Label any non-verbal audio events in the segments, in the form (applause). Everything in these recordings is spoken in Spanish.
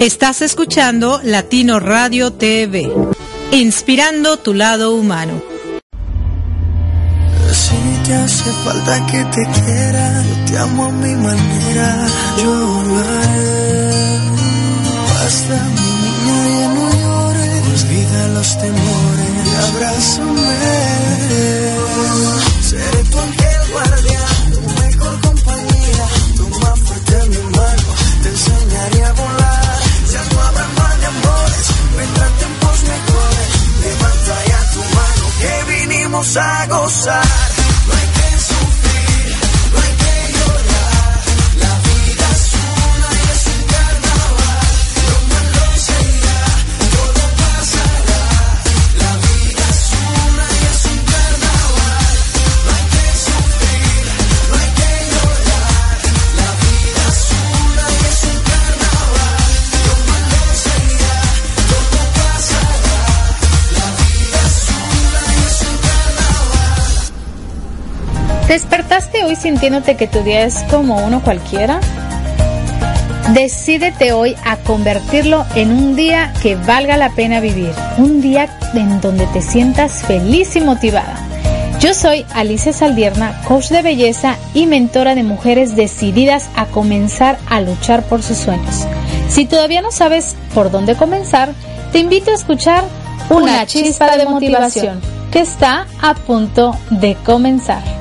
Estás escuchando Latino Radio TV, inspirando tu lado humano. Si te hace falta que te quiera, yo te amo a mi manera, yo lo haré. Basta mi niña, ya no llores, olvida los temores, abrázame. Seré tu ángel guardián, vinimos a gozar. Hoy sintiéndote que tu día es como uno cualquiera? Decídete hoy a convertirlo en un día que valga la pena vivir, un día en donde te sientas feliz y motivada. Yo soy Alicia Saldierna, coach de belleza y mentora de mujeres decididas a comenzar a luchar por sus sueños. Si todavía no sabes por dónde comenzar, te invito a escuchar una chispa de motivación que está a punto de comenzar.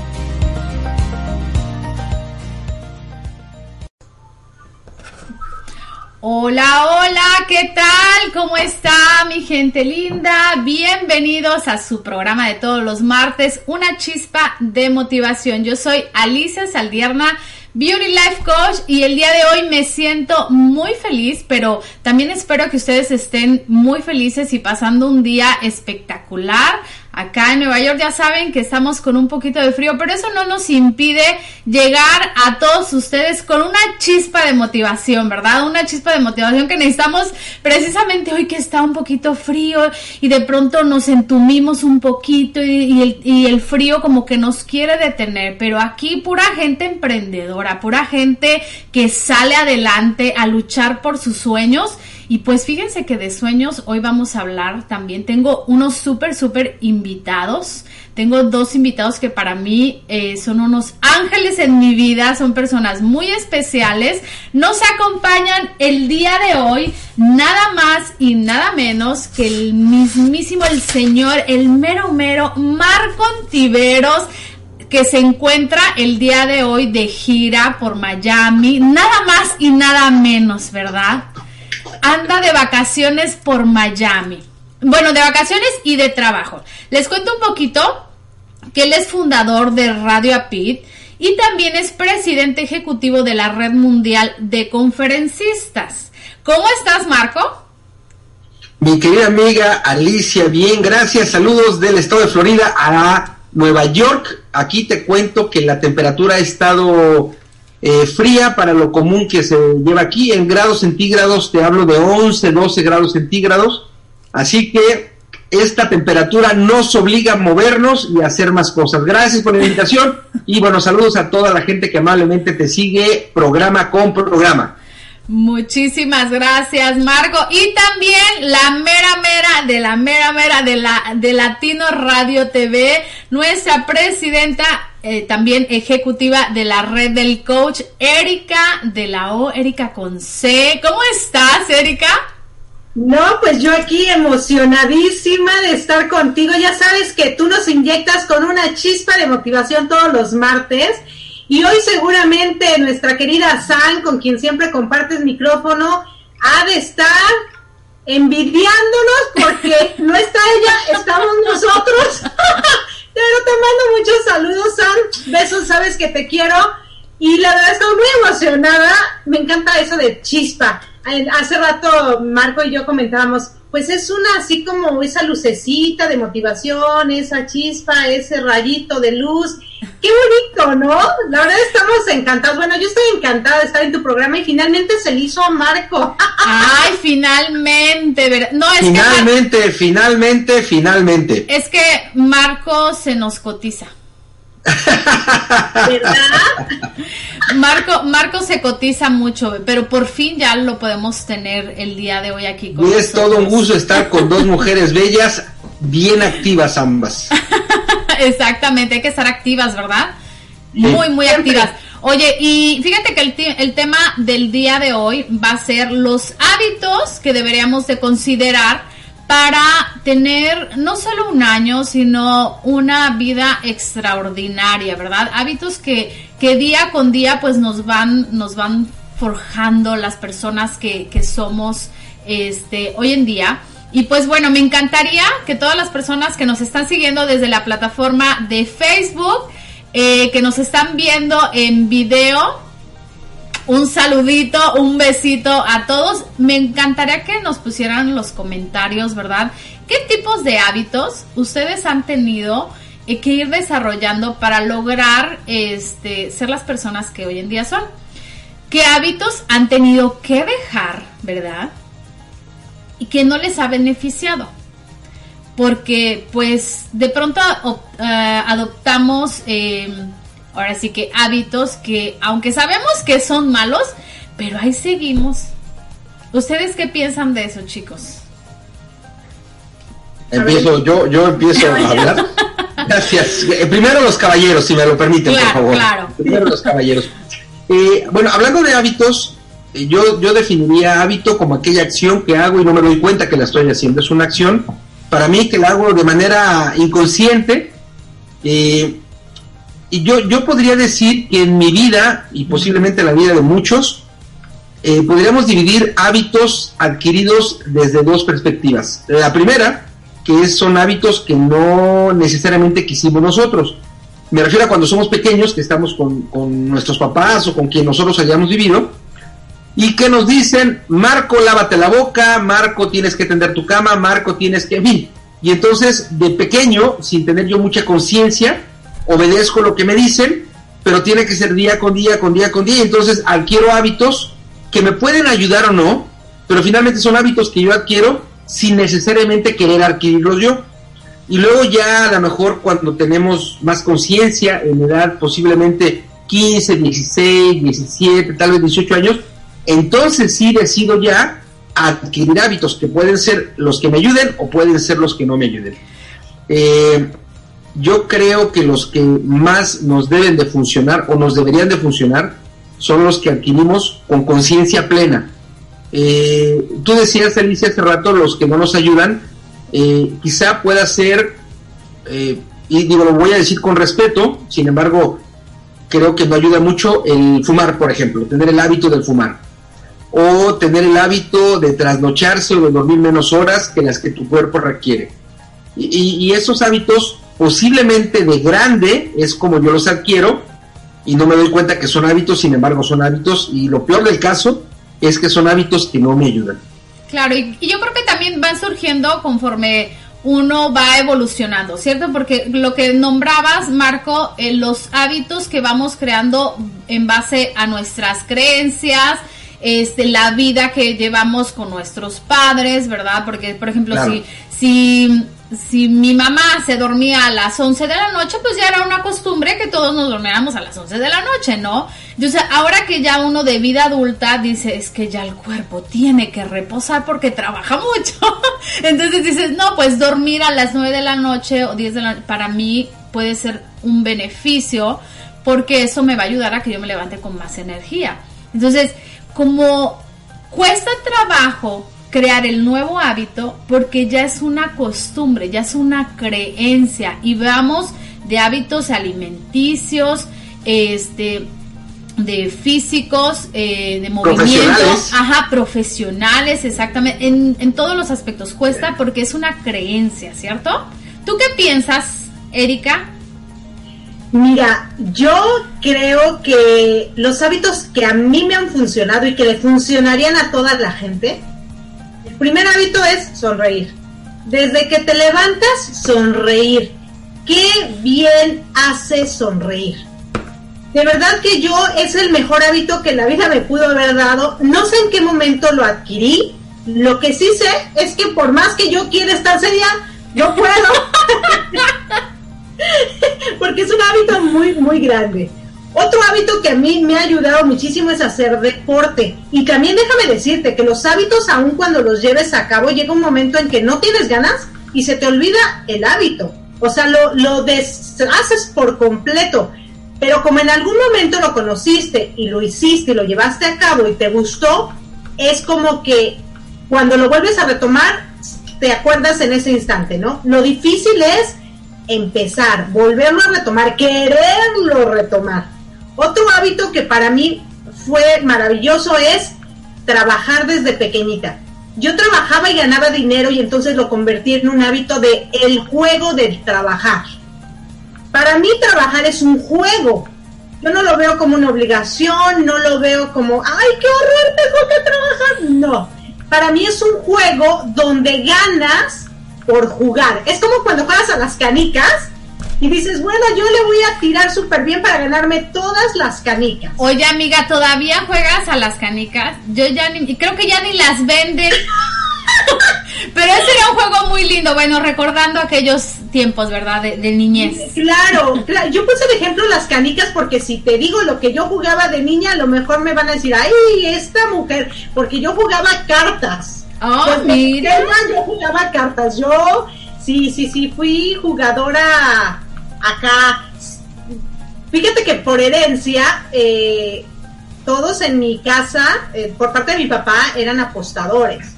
Hola, hola, ¿qué tal? ¿Cómo está mi gente linda? Bienvenidos a su programa de todos los martes, una chispa de motivación. Yo soy Alicia Saldierna. Beauty Life Coach y el día de hoy me siento muy feliz, pero también espero que ustedes estén muy felices y pasando un día espectacular. Acá en Nueva York ya saben que estamos con un poquito de frío, pero eso no nos impide llegar a todos ustedes con una chispa de motivación, ¿verdad? Una chispa de motivación que necesitamos precisamente hoy que está un poquito frío y de pronto nos entumimos un poquito y, el, el frío como que nos quiere detener, pero aquí pura gente emprendedora, pura gente que sale adelante a luchar por sus sueños. Y pues fíjense que de sueños hoy vamos a hablar también. Tengo unos súper, súper invitados. Tengo dos invitados que para mí eh, son unos ángeles en mi vida, son personas muy especiales. Nos acompañan el día de hoy nada más y nada menos que el mismísimo, el señor, el mero mero Marco Antiveros que se encuentra el día de hoy de gira por Miami, nada más y nada menos, ¿verdad? Anda de vacaciones por Miami. Bueno, de vacaciones y de trabajo. Les cuento un poquito que él es fundador de Radio Apid y también es presidente ejecutivo de la Red Mundial de Conferencistas. ¿Cómo estás, Marco? Mi querida amiga Alicia, bien, gracias. Saludos del estado de Florida a Nueva York. Aquí te cuento que la temperatura ha estado eh, fría para lo común que se lleva aquí. En grados centígrados te hablo de 11, 12 grados centígrados. Así que esta temperatura nos obliga a movernos y a hacer más cosas. Gracias por la invitación y bueno, saludos a toda la gente que amablemente te sigue programa con programa. Muchísimas gracias, Marco. Y también la mera mera de la mera mera de la de Latino Radio TV, nuestra presidenta eh, también ejecutiva de la red del coach, Erika de la O, Erika con C. ¿Cómo estás, Erika? No, pues yo aquí emocionadísima de estar contigo. Ya sabes que tú nos inyectas con una chispa de motivación todos los martes. Y hoy seguramente nuestra querida San, con quien siempre compartes micrófono, ha de estar envidiándonos porque (laughs) no está ella, estamos nosotros. (laughs) Pero te mando muchos saludos, San. Besos, sabes que te quiero. Y la verdad estoy muy emocionada. Me encanta eso de chispa. Hace rato Marco y yo comentábamos, pues es una así como esa lucecita de motivación, esa chispa, ese rayito de luz. Qué bonito, ¿no? La verdad estamos encantados. Bueno, yo estoy encantada de estar en tu programa y finalmente se le hizo a Marco. Ay, finalmente, ¿verdad? No, es finalmente, que finalmente, finalmente. Es que Marco se nos cotiza. ¿Verdad? (laughs) Marco, Marco se cotiza mucho, pero por fin ya lo podemos tener el día de hoy aquí con Y es nosotros. todo un gusto estar con dos mujeres bellas, bien activas ambas. (laughs) Exactamente, hay que estar activas, ¿verdad? Muy, muy activas. Oye, y fíjate que el, el tema del día de hoy va a ser los hábitos que deberíamos de considerar para tener no solo un año, sino una vida extraordinaria, ¿verdad? Hábitos que, que día con día pues nos van, nos van forjando las personas que, que somos este, hoy en día. Y pues bueno, me encantaría que todas las personas que nos están siguiendo desde la plataforma de Facebook, eh, que nos están viendo en video, un saludito, un besito a todos. Me encantaría que nos pusieran los comentarios, ¿verdad? ¿Qué tipos de hábitos ustedes han tenido eh, que ir desarrollando para lograr este, ser las personas que hoy en día son? ¿Qué hábitos han tenido que dejar, verdad? Y que no les ha beneficiado. Porque pues de pronto eh, adoptamos eh, ahora sí que hábitos que aunque sabemos que son malos, pero ahí seguimos. ¿Ustedes qué piensan de eso, chicos? Empiezo, yo, yo empiezo a (laughs) hablar. Gracias. Eh, Primero los caballeros, si me lo permiten, Claro, por favor. claro. Primero los caballeros. Eh, bueno, hablando de hábitos, eh, yo, yo definiría hábito como aquella acción que hago y no me doy cuenta que la estoy haciendo. Es una acción, para mí, que la hago de manera inconsciente. eh, y yo, yo podría decir que en mi vida, y posiblemente en la vida de muchos, eh, podríamos dividir hábitos adquiridos desde dos perspectivas. La primera, que son hábitos que no necesariamente quisimos nosotros. Me refiero a cuando somos pequeños, que estamos con, con nuestros papás o con quien nosotros hayamos vivido, y que nos dicen, Marco, lávate la boca, Marco, tienes que tender tu cama, Marco, tienes que, en fin. Y entonces, de pequeño, sin tener yo mucha conciencia, obedezco lo que me dicen, pero tiene que ser día con día, con día con día, entonces adquiero hábitos que me pueden ayudar o no, pero finalmente son hábitos que yo adquiero sin necesariamente querer adquirirlos yo. Y luego ya a lo mejor cuando tenemos más conciencia, en edad posiblemente 15, 16, 17, tal vez 18 años, entonces sí decido ya adquirir hábitos que pueden ser los que me ayuden o pueden ser los que no me ayuden. Eh, yo creo que los que más nos deben de funcionar o nos deberían de funcionar son los que adquirimos con conciencia plena. Eh, tú decías, Alicia, hace rato, los que no nos ayudan, eh, quizá pueda ser, eh, y digo, lo voy a decir con respeto, sin embargo, creo que no ayuda mucho el fumar, por ejemplo, tener el hábito del fumar. O tener el hábito de trasnocharse o de dormir menos horas que las que tu cuerpo requiere. Y, esos hábitos, posiblemente de grande, es como yo los adquiero, y no me doy cuenta que son hábitos, sin embargo son hábitos, y lo peor del caso es que son hábitos que no me ayudan. Claro, y, y yo creo que también van surgiendo conforme uno va evolucionando, ¿cierto? Porque lo que nombrabas, Marco, eh, los hábitos que vamos creando en base a nuestras creencias, este, la vida que llevamos con nuestros padres, ¿verdad? Porque, por ejemplo, Claro. si, si, si mi mamá se dormía a las 11 de la noche, pues ya era una costumbre que todos nos durmiéramos a las 11 de la noche, ¿no? Entonces, ahora que ya uno de vida adulta dice, es que ya el cuerpo tiene que reposar porque trabaja mucho. (laughs) Entonces dices, no, pues dormir a las 9 de la noche o 10 de la noche, para mí puede ser un beneficio porque eso me va a ayudar a que yo me levante con más energía. Entonces, como cuesta trabajo crear el nuevo hábito porque ya es una costumbre, ya es una creencia y vamos de hábitos alimenticios, este de físicos, eh, de movimiento, Profesionales. ajá, profesionales, exactamente, en, en todos los aspectos cuesta porque es una creencia, ¿cierto? ¿Tú qué piensas, Erika? Mira, yo creo que los hábitos que a mí me han funcionado y que le funcionarían a toda la gente, primer hábito es sonreír. Desde que te levantas, sonreír. Qué bien hace sonreír. De verdad que yo es el mejor hábito que la vida me pudo haber dado. No sé en qué momento lo adquirí. Lo que sí sé es que por más que yo quiera estar seria, yo puedo. (laughs) porque es un hábito muy, muy grande. Otro hábito que a mí me ha ayudado muchísimo es hacer deporte. Y también déjame decirte que los hábitos, aun cuando los lleves a cabo, llega un momento en que no tienes ganas y se te olvida el hábito. O sea, lo, lo deshaces por completo. Pero como en algún momento lo conociste y lo hiciste y lo llevaste a cabo y te gustó, es como que cuando lo vuelves a retomar, te acuerdas en ese instante, ¿no? Lo difícil es empezar, volverlo a retomar, quererlo retomar. Otro hábito que para mí fue maravilloso es trabajar desde pequeñita. Yo trabajaba y ganaba dinero y entonces lo convertí en un hábito de el juego del trabajar. Para mí trabajar es un juego. Yo no lo veo como una obligación, no lo veo como, ay, qué horror, tengo que trabajar. No, para mí es un juego donde ganas por jugar. Es como cuando juegas a las canicas y dices, bueno, yo le voy a tirar súper bien para ganarme todas las canicas. Oye, amiga, ¿todavía juegas a las canicas? Yo ya ni, creo que ya ni las venden. (laughs) Pero ese era un juego muy lindo, bueno, recordando aquellos tiempos, ¿verdad? De, de niñez. Claro, claro, yo puse de ejemplo las canicas porque si te digo lo que yo jugaba de niña, a lo mejor me van a decir, ay, esta mujer, porque yo jugaba cartas. Oh, Pues, mira. yo jugaba cartas. Yo, sí, sí, sí, fui jugadora acá. Fíjate que por herencia, eh, todos en mi casa, eh, por parte de mi papá, eran apostadores.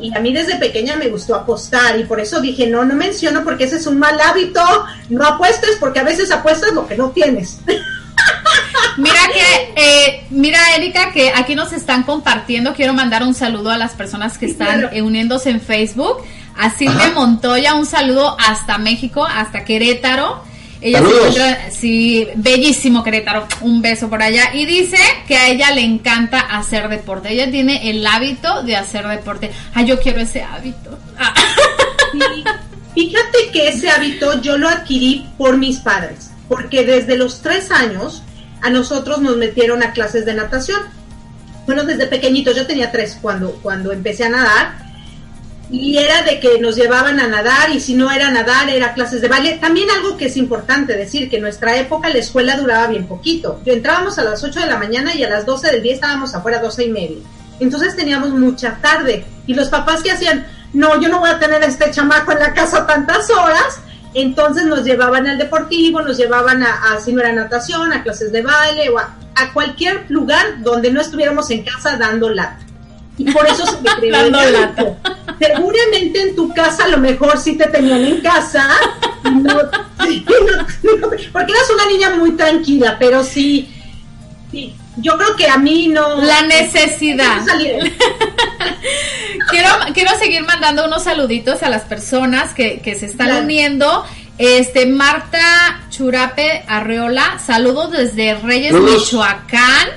Y a mí desde pequeña me gustó apostar y por eso dije, no, no menciono porque ese es un mal hábito, no apuestes porque a veces apuestas lo que no tienes. (laughs) Mira que, eh, mira Erika, que aquí nos están compartiendo. Quiero mandar un saludo a las personas que están claro. eh, uniéndose en Facebook. A Silvia. Montoya, un saludo hasta México, hasta Querétaro. Ella se Saludos. encuentra, sí, bellísimo Querétaro, un beso por allá. Y dice que a ella le encanta hacer deporte. Ella tiene el hábito de hacer deporte. Ay, yo quiero ese hábito. Ah. Sí, Fíjate que ese hábito yo lo adquirí por mis padres, porque desde los tres años a nosotros nos metieron a clases de natación. Bueno, desde pequeñitos, yo tenía tres cuando, cuando empecé a nadar, y era de que nos llevaban a nadar, y si no era nadar, era clases de baile. También algo que es importante decir, que en nuestra época la escuela duraba bien poquito. Entrábamos a las 8 de la mañana y a las 12 del día estábamos afuera, 12 y media. Entonces teníamos mucha tarde, y los papás que hacían, no, yo no voy a tener a este chamaco en la casa tantas horas, entonces nos llevaban al deportivo, nos llevaban a, a si no era natación, a clases de baile o a, a cualquier lugar donde no estuviéramos en casa dando lata. Y por eso se me (laughs) creó el. Seguramente en tu casa a lo mejor sí te tenían en casa, y no- sí, no- no- porque eras una niña muy tranquila, pero sí, sí, yo creo que a mí no... La necesidad. (laughs) quiero, quiero seguir mandando unos saluditos a las personas que, que se están Claro. uniendo. Este, Marta Churape Arreola, saludos desde Reyes, Saludos. Michoacán.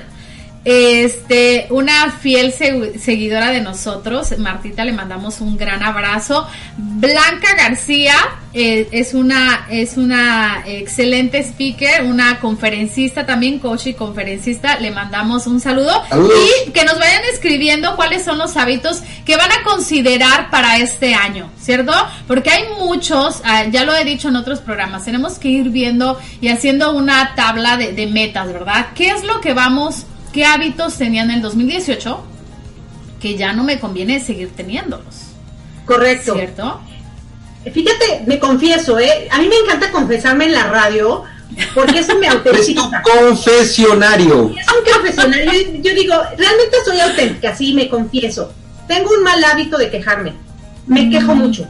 Este, una fiel segu- seguidora de nosotros, Martita, le mandamos un gran abrazo. Blanca García eh, es una es una excelente speaker, una conferencista también, coach y conferencista. Le mandamos un saludo Saludos. y que nos vayan escribiendo cuáles son los hábitos que van a considerar para este año, ¿cierto? Porque hay muchos, ah, ya lo he dicho en otros programas, tenemos que ir viendo y haciendo una tabla de, de metas, ¿verdad? ¿Qué es lo que vamos, qué hábitos tenían en el 2018 que ya no me conviene seguir teniéndolos, Correcto. ¿cierto? Fíjate, me confieso, ¿eh? A mí me encanta confesarme en la radio porque eso me (laughs) Es tu confesionario. Es un confesionario. Yo, yo digo, realmente soy auténtica, sí, me confieso. Tengo un mal hábito de quejarme. Me quejo mucho.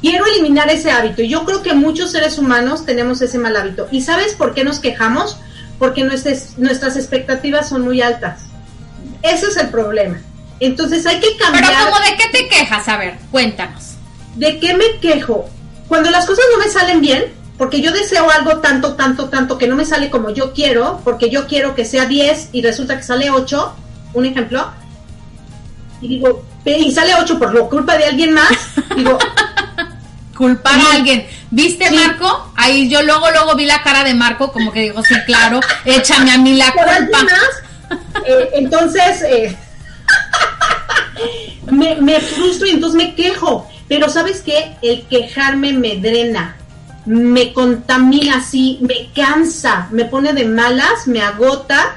Quiero eliminar ese hábito. y Yo creo que muchos seres humanos tenemos ese mal hábito. ¿Y sabes por qué nos quejamos? Porque nuestras, nuestras expectativas son muy altas. Ese es el problema. Entonces hay que Pero cambiar. como de qué te quejas, a ver, cuéntanos. ¿De qué me quejo? Cuando las cosas no me salen bien, porque yo deseo algo tanto, tanto, tanto que no me sale como yo quiero, porque yo quiero que sea 10 y resulta que sale 8, un ejemplo, y digo, "Ve, y sale 8 por lo culpa de alguien más, digo, (laughs) culpar a alguien. ¿Viste, Sí. Marco? Ahí yo luego, luego vi la cara de Marco, como que dijo, sí, claro, échame a mí la culpa. más, eh, entonces eh, (laughs) me, me frustro y entonces me quejo. Pero ¿sabes qué? El quejarme me drena. me contamina así, me cansa, me pone de malas, me agota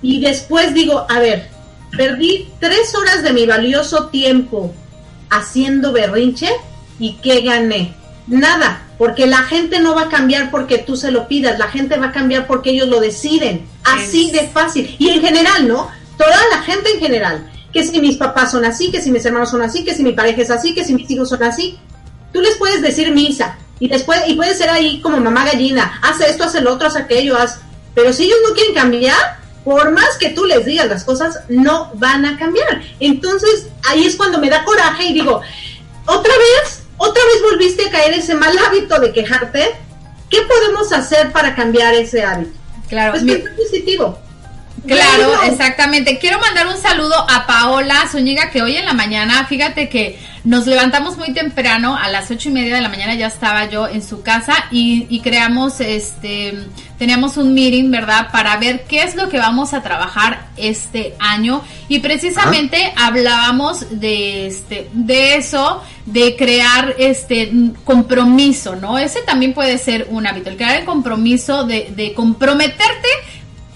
y después digo, a ver, perdí tres horas de mi valioso tiempo haciendo berrinche y ¿qué gané? Nada, porque la gente no va a cambiar porque tú se lo pidas, la gente va a cambiar porque ellos lo deciden, así de fácil. Y en general, ¿no? Toda la gente en general, que si mis papás son así, que si mis hermanos son así, que si mi pareja es así, que si mis hijos son así, tú les puedes decir misa y después y puede ser ahí como mamá gallina, haz esto, haz el otro, haz aquello, haz, pero si ellos no quieren cambiar, por más que tú les digas las cosas, no van a cambiar. Entonces, ahí es cuando me da coraje y digo, otra vez, otra vez volviste a caer ese mal hábito de quejarte. ¿Qué podemos hacer para cambiar ese hábito? Claro, pues mi- que sea positivo. Claro, exactamente. Quiero mandar un saludo a Paola Zúñiga, que hoy en la mañana, fíjate que nos levantamos muy temprano, a las ocho y media de la mañana ya estaba yo en su casa y, y creamos, este, teníamos un meeting, ¿verdad? Para ver qué es lo que vamos a trabajar este año y precisamente hablábamos de, este, de eso, de crear este compromiso, ¿no? Ese también puede ser un hábito, el crear el compromiso de, de comprometerte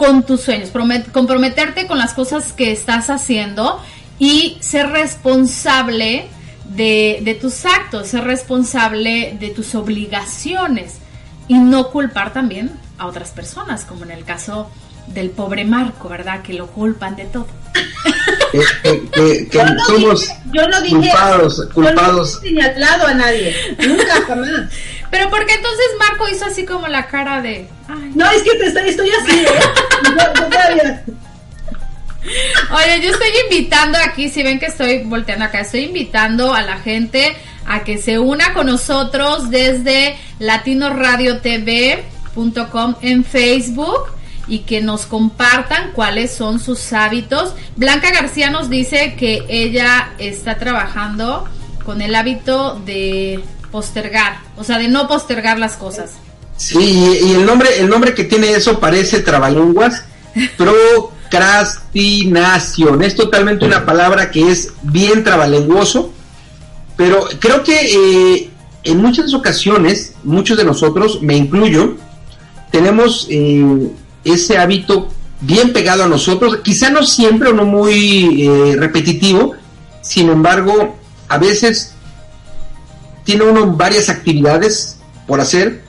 con tus sueños, promet- comprometerte con las cosas que estás haciendo y ser responsable de, de tus actos, ser responsable de tus obligaciones y no culpar también a otras personas, como en el caso del pobre Marco, ¿verdad? Que lo culpan de todo. Que, que- que- que Yo no somos dije- yo no dije culpados, Yo culpados. no he señalado a nadie, nunca jamás. Pero porque entonces Marco hizo así como la cara de... Ay, No, es que te estoy, estoy así, ¿eh? Yo- yo todavía- Oye, yo estoy invitando aquí, si ven que estoy volteando acá, estoy invitando a la gente a que se una con nosotros desde latinoradiotv.com en Facebook y que nos compartan cuáles son sus hábitos. Blanca García nos dice que ella está trabajando con el hábito de postergar, o sea, de no postergar las cosas. Sí, y, el nombre, el nombre que tiene eso parece trabalenguas, (laughs) procrastinación. Es totalmente una palabra que es bien trabalenguoso, pero creo que eh, en muchas ocasiones, muchos de nosotros, me incluyo, tenemos eh, ese hábito bien pegado a nosotros, quizá no siempre o no muy eh, repetitivo, sin embargo, a veces tiene uno varias actividades por hacer,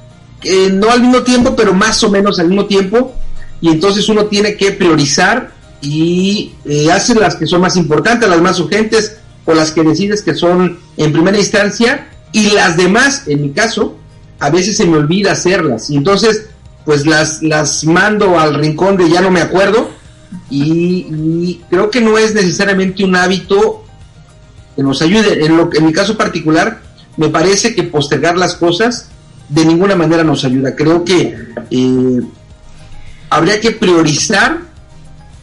eh, no al mismo tiempo, pero más o menos al mismo tiempo, y entonces uno tiene que priorizar y eh, hace las que son más importantes, las más urgentes, o las que decides que son en primera instancia, y las demás, en mi caso, a veces se me olvida hacerlas, y entonces pues las, las mando al rincón de ya no me acuerdo, y, creo que no es necesariamente un hábito que nos ayude. En, lo, en mi caso particular, me parece que postergar las cosas de ninguna manera nos ayuda. Creo que eh, habría que priorizar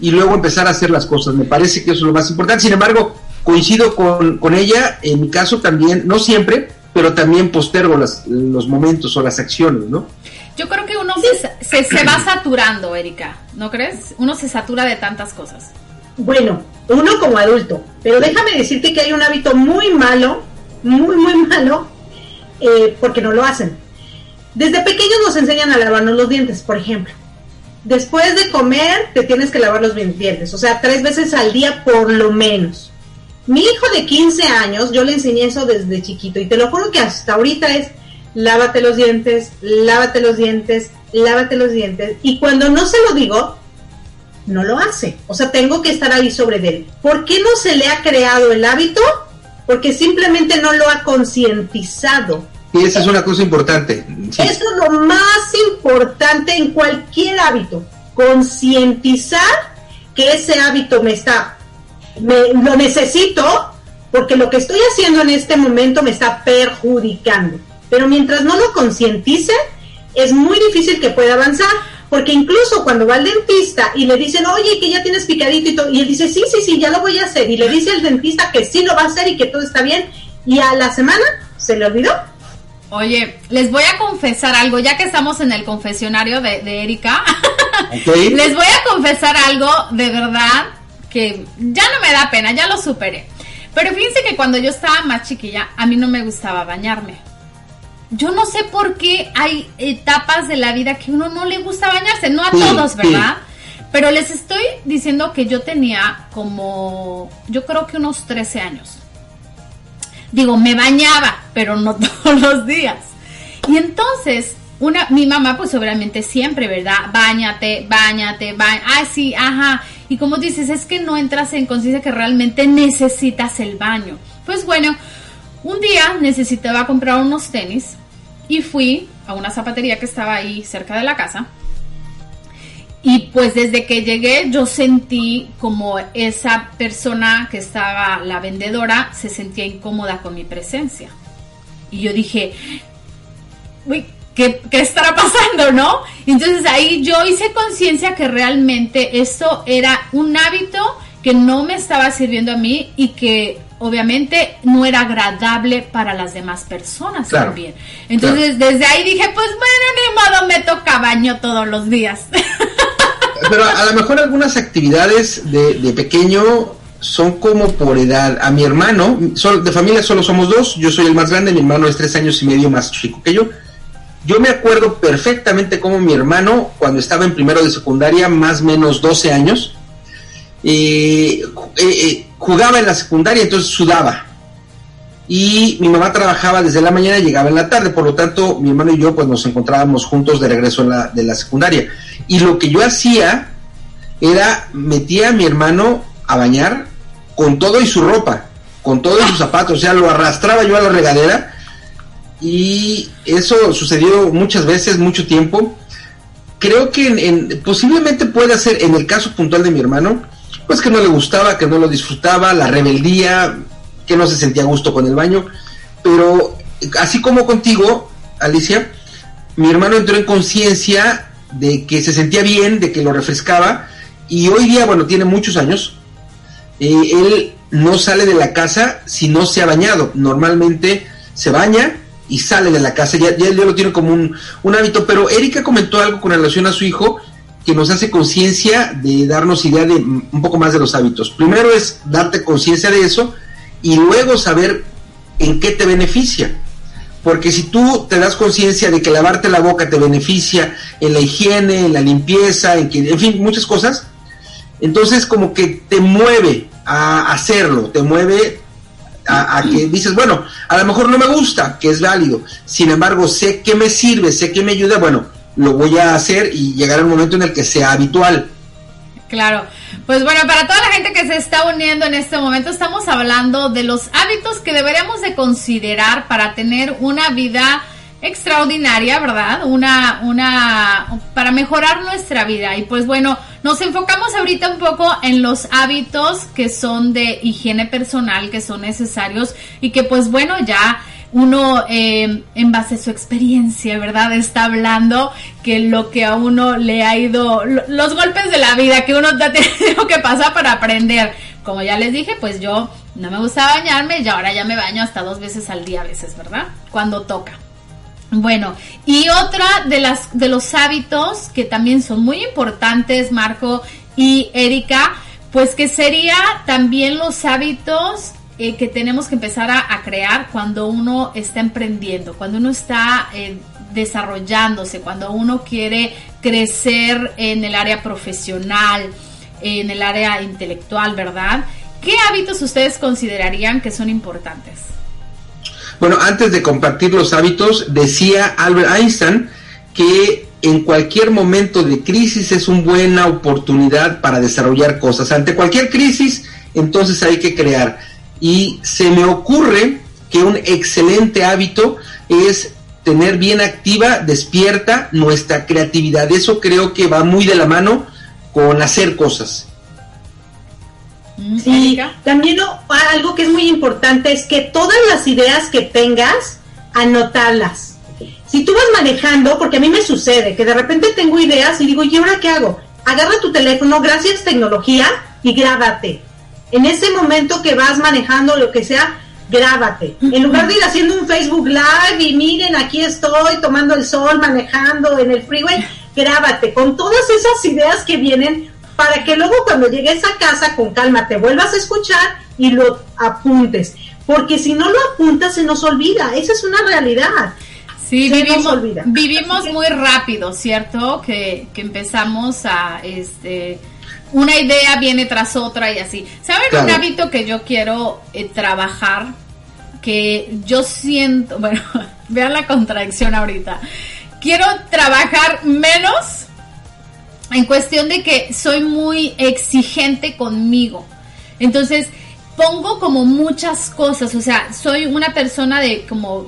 y luego empezar a hacer las cosas. Me parece que eso es lo más importante. Sin embargo, coincido con, con ella. En mi caso también, no siempre, pero también postergo las, los momentos o las acciones, ¿no? Yo creo que uno se, se, se va saturando, Erika, ¿no crees? Uno se satura de tantas cosas. Bueno, uno como adulto, pero déjame decirte que hay un hábito muy malo, muy, muy malo, eh, porque no lo hacen. Desde pequeños nos enseñan a lavarnos los dientes, por ejemplo. Después de comer, te tienes que lavar los dientes, o sea, tres veces al día por lo menos. Mi hijo de 15 años, yo le enseñé eso desde chiquito y te lo juro que hasta ahorita es lávate los dientes, lávate los dientes, lávate los dientes. Y cuando no se lo digo, no lo hace. O sea, tengo que estar ahí sobre él. ¿Por qué no se le ha creado el hábito? Porque simplemente no lo ha concientizado. Y esa es una cosa importante. Sí. Eso es lo más importante en cualquier hábito. Concientizar que ese hábito me está, me, lo necesito porque lo que estoy haciendo en este momento me está perjudicando. Pero mientras no lo concientice, es muy difícil que pueda avanzar. Porque incluso cuando va al dentista y le dicen, oye, que ya tienes picadito y todo, y él dice, sí, sí, sí, ya lo voy a hacer. Y le dice al dentista que sí lo va a hacer y que todo está bien. Y a la semana se le olvidó. Oye, les voy a confesar algo, ya que estamos en el confesionario de, de Erika. (laughs) Okay. les voy a confesar algo de verdad que ya no me da pena, ya lo superé. Pero fíjense que cuando yo estaba más chiquilla, a mí no me gustaba bañarme. Yo no sé por qué hay etapas de la vida que uno no le gusta bañarse, no a todos. ¿verdad? Pero les estoy diciendo que yo tenía como, yo creo que unos 13 años. Digo, me bañaba, pero no (laughs) todos los días. Y entonces, una, mi mamá, pues obviamente siempre, ¿verdad? Báñate, báñate, bañate. Ah, sí, ajá. Y como dices, es que no entras en conciencia que realmente necesitas el baño. Pues bueno, un día necesitaba comprar unos tenis y fui a una zapatería que estaba ahí cerca de la casa. Y pues desde que llegué yo sentí como esa persona que estaba, la vendedora, se sentía incómoda con mi presencia. Y yo dije, uy, ¿qué, qué estará pasando, no? Entonces ahí yo hice conciencia que realmente esto era un hábito que no me estaba sirviendo a mí y que obviamente no era agradable para las demás personas Claro, también. Entonces desde ahí dije, pues bueno, ni modo, me toca baño todos los días. (laughs) Pero a lo mejor algunas actividades de, de pequeño son como por edad. A mi hermano, sol- de familia solo somos dos, yo soy el más grande, mi hermano es tres años y medio más chico que yo. Yo me acuerdo perfectamente como mi hermano, cuando estaba en primero de secundaria, más o menos 12 años, eh, eh, eh, jugaba en la secundaria, entonces sudaba. Y mi mamá trabajaba desde la mañana y llegaba en la tarde, por lo tanto mi hermano y yo pues nos encontrábamos juntos de regreso la, de la secundaria. Y lo que yo hacía era metía a mi hermano a bañar con todo y su ropa, con todo y sus zapatos, o sea, lo arrastraba yo a la regadera y eso sucedió muchas veces, mucho tiempo. Creo que en, en- posiblemente pueda ser, en el caso puntual de mi hermano, pues que no le gustaba, que no lo disfrutaba, la rebeldía, que no se sentía a gusto con el baño, pero así como contigo, Alicia, mi hermano entró en conciencia de que se sentía bien, de que lo refrescaba, y hoy día, bueno, tiene muchos años, eh, él no sale de la casa si no se ha bañado. Normalmente se baña y sale de la casa, ya, ya, ya lo tiene como un, un hábito, pero Erika comentó algo con relación a su hijo que nos hace conciencia de darnos idea de un poco más de los hábitos. Primero es darte conciencia de eso y luego saber en qué te beneficia. Porque si tú te das conciencia de que lavarte la boca te beneficia en la higiene, en la limpieza, en, que, en fin, muchas cosas, entonces como que te mueve a hacerlo, te mueve a, a que dices, bueno, a lo mejor no me gusta, que es válido, sin embargo sé que me sirve, sé que me ayuda, bueno, lo voy a hacer y llegar al momento en el que sea habitual. Claro, pues bueno, para toda la gente que se está uniendo en este momento, estamos hablando de los hábitos que deberíamos de considerar para tener una vida extraordinaria, ¿verdad? Una, una, para mejorar nuestra vida. Y pues bueno, nos enfocamos ahorita un poco en los hábitos que son de higiene personal, que son necesarios y que pues bueno, ya uno eh, en base a su experiencia, ¿verdad? Está hablando que lo que a uno le ha ido, lo- los golpes de la vida que uno ha tenido que pasar para aprender. Como ya les dije, pues yo no me gustaba bañarme y ahora ya me baño hasta dos veces al día a veces, ¿verdad? Cuando toca. Bueno, y otra de las de los hábitos que también son muy importantes, Marco y Erika, pues que sería también los hábitos eh, que tenemos que empezar a, crear cuando uno está emprendiendo, cuando uno está eh, desarrollándose, cuando uno quiere crecer en el área profesional, en el área intelectual, ¿verdad? ¿Qué hábitos ustedes considerarían que son importantes? Bueno, antes de compartir los hábitos, decía Albert Einstein que en cualquier momento de crisis es una buena oportunidad para desarrollar cosas. Ante cualquier crisis, entonces hay que crear. Y se me ocurre que un excelente hábito es tener bien activa, despierta nuestra creatividad. Eso creo que va muy de la mano con hacer cosas. Mm, Sí, también no, algo que es muy importante es que todas las ideas que tengas, anotarlas. Si tú vas manejando, porque a mí me sucede que de repente tengo ideas y digo, ¿y ahora qué hago? Agarra tu teléfono, gracias tecnología, y grábate. En ese momento que vas manejando lo que sea, grábate. En lugar de ir haciendo un Facebook Live y miren, aquí estoy tomando el sol, manejando en el freeway, grábate con todas esas ideas que vienen para que luego cuando llegues a casa con calma te vuelvas a escuchar y lo apuntes. Porque si no lo apuntas se nos olvida, esa es una realidad. Sí, Se nos vivimos, olvida. vivimos muy rápido, ¿cierto? Que, que empezamos a, este, una idea viene tras otra y así. ¿Saben un hábito que yo quiero eh, trabajar? Que yo siento, (laughs) bueno, vean la contradicción ahorita. Quiero trabajar menos en cuestión de que soy muy exigente conmigo. Entonces, pongo como muchas cosas, o sea, soy una persona de como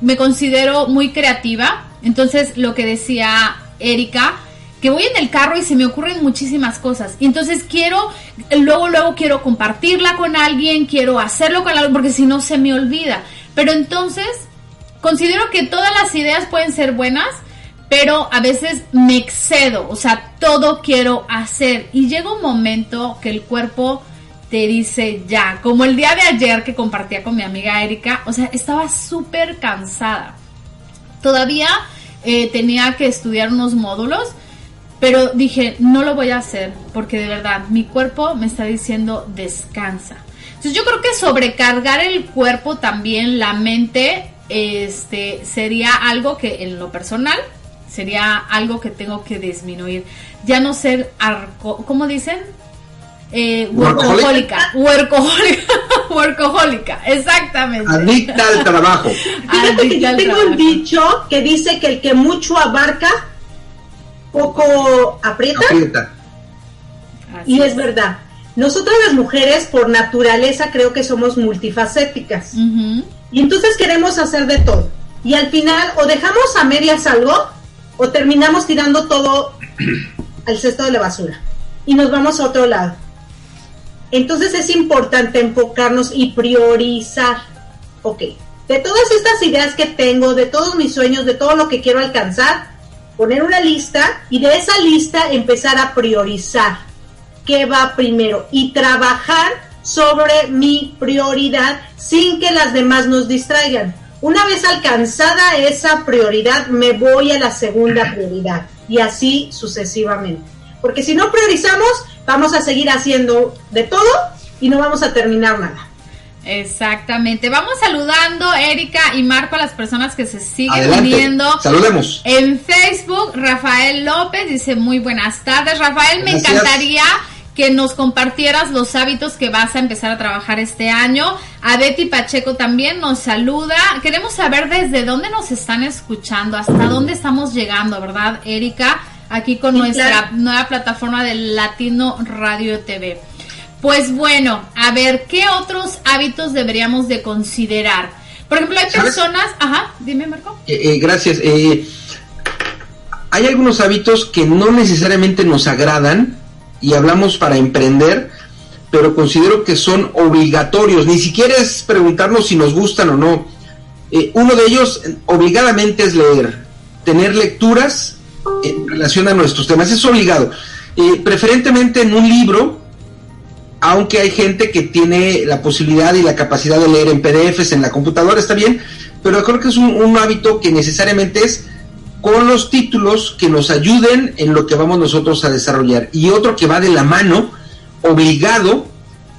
me considero muy creativa. Entonces, lo que decía Erika, que voy en el carro y se me ocurren muchísimas cosas. Y entonces quiero, luego, luego quiero compartirla con alguien, quiero hacerlo con alguien, porque si no se me olvida. Pero entonces, considero que todas las ideas pueden ser buenas, pero a veces me excedo, o sea, todo quiero hacer. Y llega un momento que el cuerpo te dice ya, como el día de ayer que compartía con mi amiga Erika, o sea, estaba súper cansada. Todavía eh, tenía que estudiar unos módulos, pero dije, no lo voy a hacer, porque de verdad mi cuerpo me está diciendo descansa. Entonces yo creo que sobrecargar el cuerpo también, la mente, este, sería algo que en lo personal sería algo que tengo que disminuir. Ya no ser arco, ¿cómo dicen? Eh, Workaholic. workahólica, workahólica, (laughs) workahólica, exactamente. Adicta al trabajo. Fíjate que Adicta yo al tengo trabajo. un dicho que dice que el que mucho abarca, poco aprieta. Y es verdad. Nosotras las mujeres, por naturaleza, creo que somos multifacéticas. Y entonces queremos hacer de todo. Y al final, o dejamos a medias algo, o terminamos tirando todo al cesto de la basura. Y nos vamos a otro lado. Entonces es importante enfocarnos y priorizar. Ok, de todas estas ideas que tengo, de todos mis sueños, de todo lo que quiero alcanzar, poner una lista y de esa lista empezar a priorizar qué va primero y trabajar sobre mi prioridad sin que las demás nos distraigan. Una vez alcanzada esa prioridad, me voy a la segunda prioridad y así sucesivamente. Porque si no priorizamos, vamos a seguir haciendo de todo y no vamos a terminar nada. Exactamente. Vamos saludando, Erika y Marco, a las personas que se siguen Adelante. uniendo. Saludemos. En Facebook, Rafael López dice muy buenas tardes. Rafael, me encantaría que nos compartieras los hábitos que vas a empezar a trabajar este año. A Betty Pacheco también nos saluda. Queremos saber desde dónde nos están escuchando, hasta dónde estamos llegando, ¿verdad, Erika? Aquí con Sí, nuestra claro. nueva plataforma de Latino Radio TV. Pues bueno, a ver, ¿qué otros hábitos deberíamos de considerar? Por ejemplo, hay ¿Sabes? personas... Ajá, dime, Marco. Eh, eh, gracias. Eh, hay algunos hábitos que no necesariamente nos agradan y hablamos para emprender, pero considero que son obligatorios. Ni siquiera es preguntarnos si nos gustan o no. Eh, uno de ellos obligadamente es leer, tener lecturas en relación a nuestros temas. Es obligado. Preferentemente en un libro, aunque hay gente que tiene la posibilidad y la capacidad de leer en PDFs en la computadora, está bien, pero creo que es un, hábito que necesariamente es con los títulos que nos ayuden en lo que vamos nosotros a desarrollar. Y otro que va de la mano, obligado,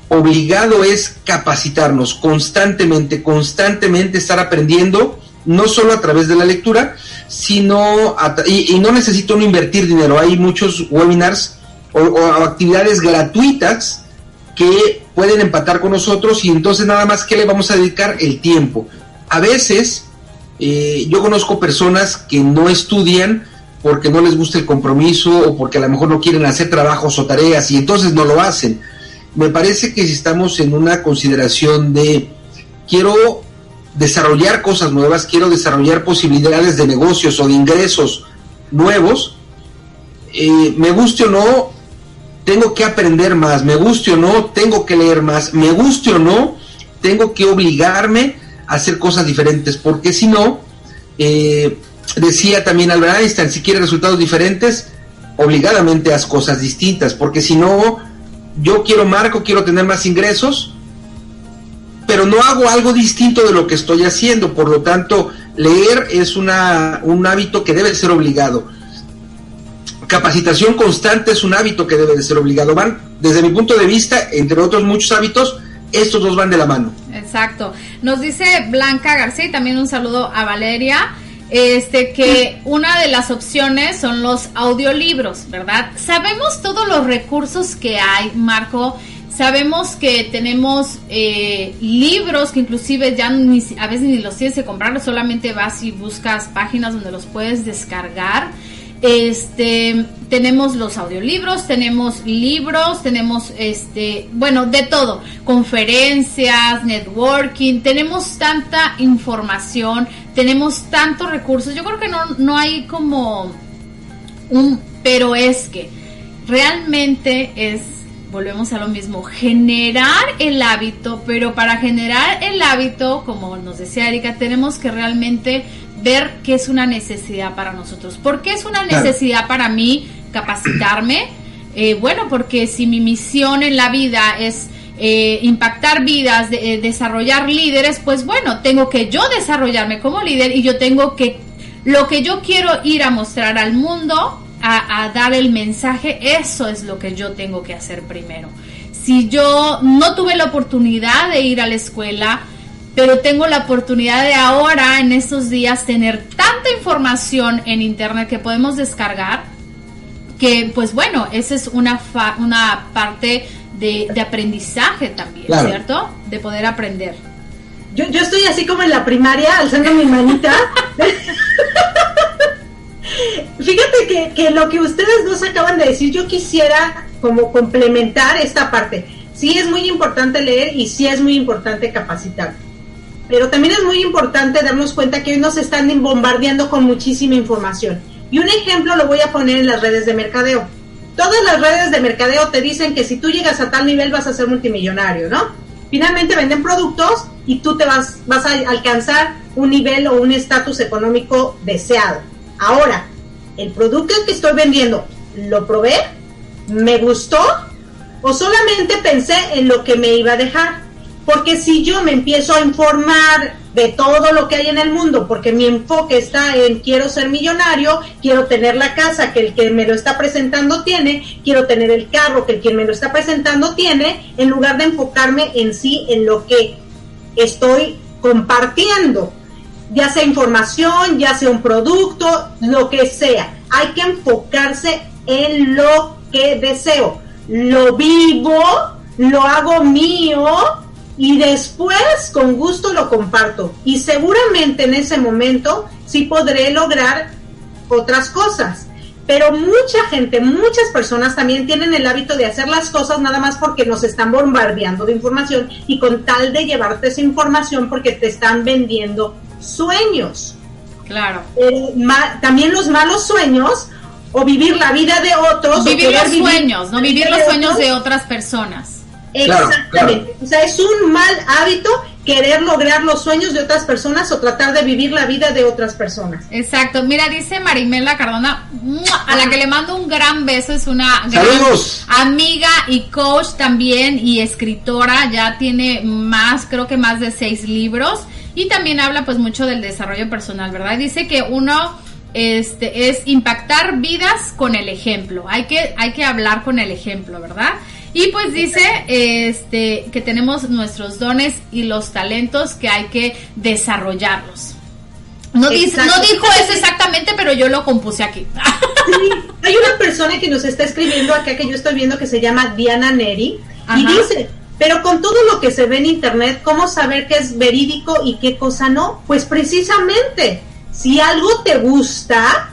obligado es capacitarnos constantemente, constantemente estar aprendiendo, no solo a través de la lectura, sino, a y, no necesito uno invertir dinero, hay muchos webinars o actividades gratuitas que pueden empatar con nosotros y entonces nada más que le vamos a dedicar el tiempo. A veces eh, yo conozco personas que no estudian porque no les gusta el compromiso o porque a lo mejor no quieren hacer trabajos o tareas y entonces no lo hacen. Me parece que si estamos en una consideración de quiero desarrollar cosas nuevas, quiero desarrollar posibilidades de negocios o de ingresos nuevos, eh, me guste o no, tengo que aprender más, me guste o no, tengo que leer más, me guste o no, tengo que obligarme a hacer cosas diferentes, porque si no, eh, decía también Albert Einstein, si quieres resultados diferentes, obligadamente haz cosas distintas, porque si no, yo quiero Marco, quiero tener más ingresos, pero no hago algo distinto de lo que estoy haciendo, por lo tanto, leer es una, un hábito que debe ser obligado capacitación constante es un hábito que debe de ser obligado. Van, desde mi punto de vista, entre otros muchos hábitos, estos dos van de la mano. Exacto. Nos dice Blanca García y también un saludo a Valeria. este que una de las opciones son los audiolibros, ¿verdad? Sabemos todos los recursos que hay, Marco. Sabemos que tenemos eh, libros que inclusive ya a veces ni los tienes que comprar, solamente vas y buscas páginas donde los puedes descargar. Este, tenemos los audiolibros, tenemos libros, tenemos este, bueno, de todo, conferencias, networking, tenemos tanta información, tenemos tantos recursos. Yo creo que no, no hay como un pero es que realmente es volvemos a lo mismo, generar el hábito, pero para generar el hábito, como nos decía Erika, tenemos que realmente ver que es una necesidad para nosotros. ¿Por qué es una necesidad para mí capacitarme? Eh, bueno, porque si mi misión en la vida es eh, impactar vidas, de, eh, desarrollar líderes, pues bueno, tengo que yo desarrollarme como líder y yo tengo que, lo que yo quiero ir a mostrar al mundo, a, a dar el mensaje, eso es lo que yo tengo que hacer primero. Si yo no tuve la oportunidad de ir a la escuela, pero tengo la oportunidad de ahora, en estos días, tener tanta información en Internet que podemos descargar, que pues bueno, esa es una, una parte de, aprendizaje también, ¿cierto? De poder aprender. Yo, yo estoy así como en la primaria, alzando mi manita. (laughs) Fíjate que, que lo que ustedes dos acaban de decir, yo quisiera como complementar esta parte. Sí es muy importante leer y sí es muy importante capacitar pero también es muy importante darnos cuenta que hoy nos están bombardeando con muchísima información. Y un ejemplo lo voy a poner en las redes de mercadeo. Todas las redes de mercadeo te dicen que si tú llegas a tal nivel vas a ser multimillonario, ¿no? Finalmente venden productos y tú te vas, vas a alcanzar un nivel o un estatus económico deseado. Ahora, el producto que estoy vendiendo, ¿lo probé? ¿Me gustó? ¿O solamente pensé en lo que me iba a dejar? Porque si yo me empiezo a informar de todo lo que hay en el mundo, porque mi enfoque está en quiero ser millonario, quiero tener la casa que el que me lo está presentando tiene, quiero tener el carro que el que me lo está presentando tiene, en lugar de enfocarme en sí, en lo que estoy compartiendo, ya sea información, ya sea un producto, lo que sea. Hay que enfocarse en lo que deseo. Lo vivo, lo hago mío y después con gusto lo comparto y seguramente en ese momento sí podré lograr otras cosas. Pero mucha gente, muchas personas también tienen el hábito de hacer las cosas nada más porque nos están bombardeando de información y con tal de llevarte esa información porque te están vendiendo sueños. Claro. Eh, también los malos sueños o vivir la vida de otros. Vivir los sueños, no vivir los sueños de otras personas. Exactamente. O sea, es un mal hábito querer lograr los sueños de otras personas o tratar de vivir la vida de otras personas. Exacto. Mira, dice Marimela Cardona, a la que le mando un gran beso, es una amiga y coach también y escritora, ya tiene más, creo que más de seis libros y también habla pues mucho del desarrollo personal, ¿verdad? Dice que uno este es impactar vidas con el ejemplo. Hay que hay que hablar con el ejemplo, ¿verdad? Y pues dice este que tenemos nuestros dones y los talentos que hay que desarrollarlos. No, dice, no dijo eso exactamente, pero yo lo compuse aquí. hay una persona que nos está escribiendo acá que yo estoy viendo que se llama Diana Neri y dice, pero con todo lo que se ve en internet, ¿cómo saber qué es verídico y qué cosa no? Pues precisamente, si algo te gusta,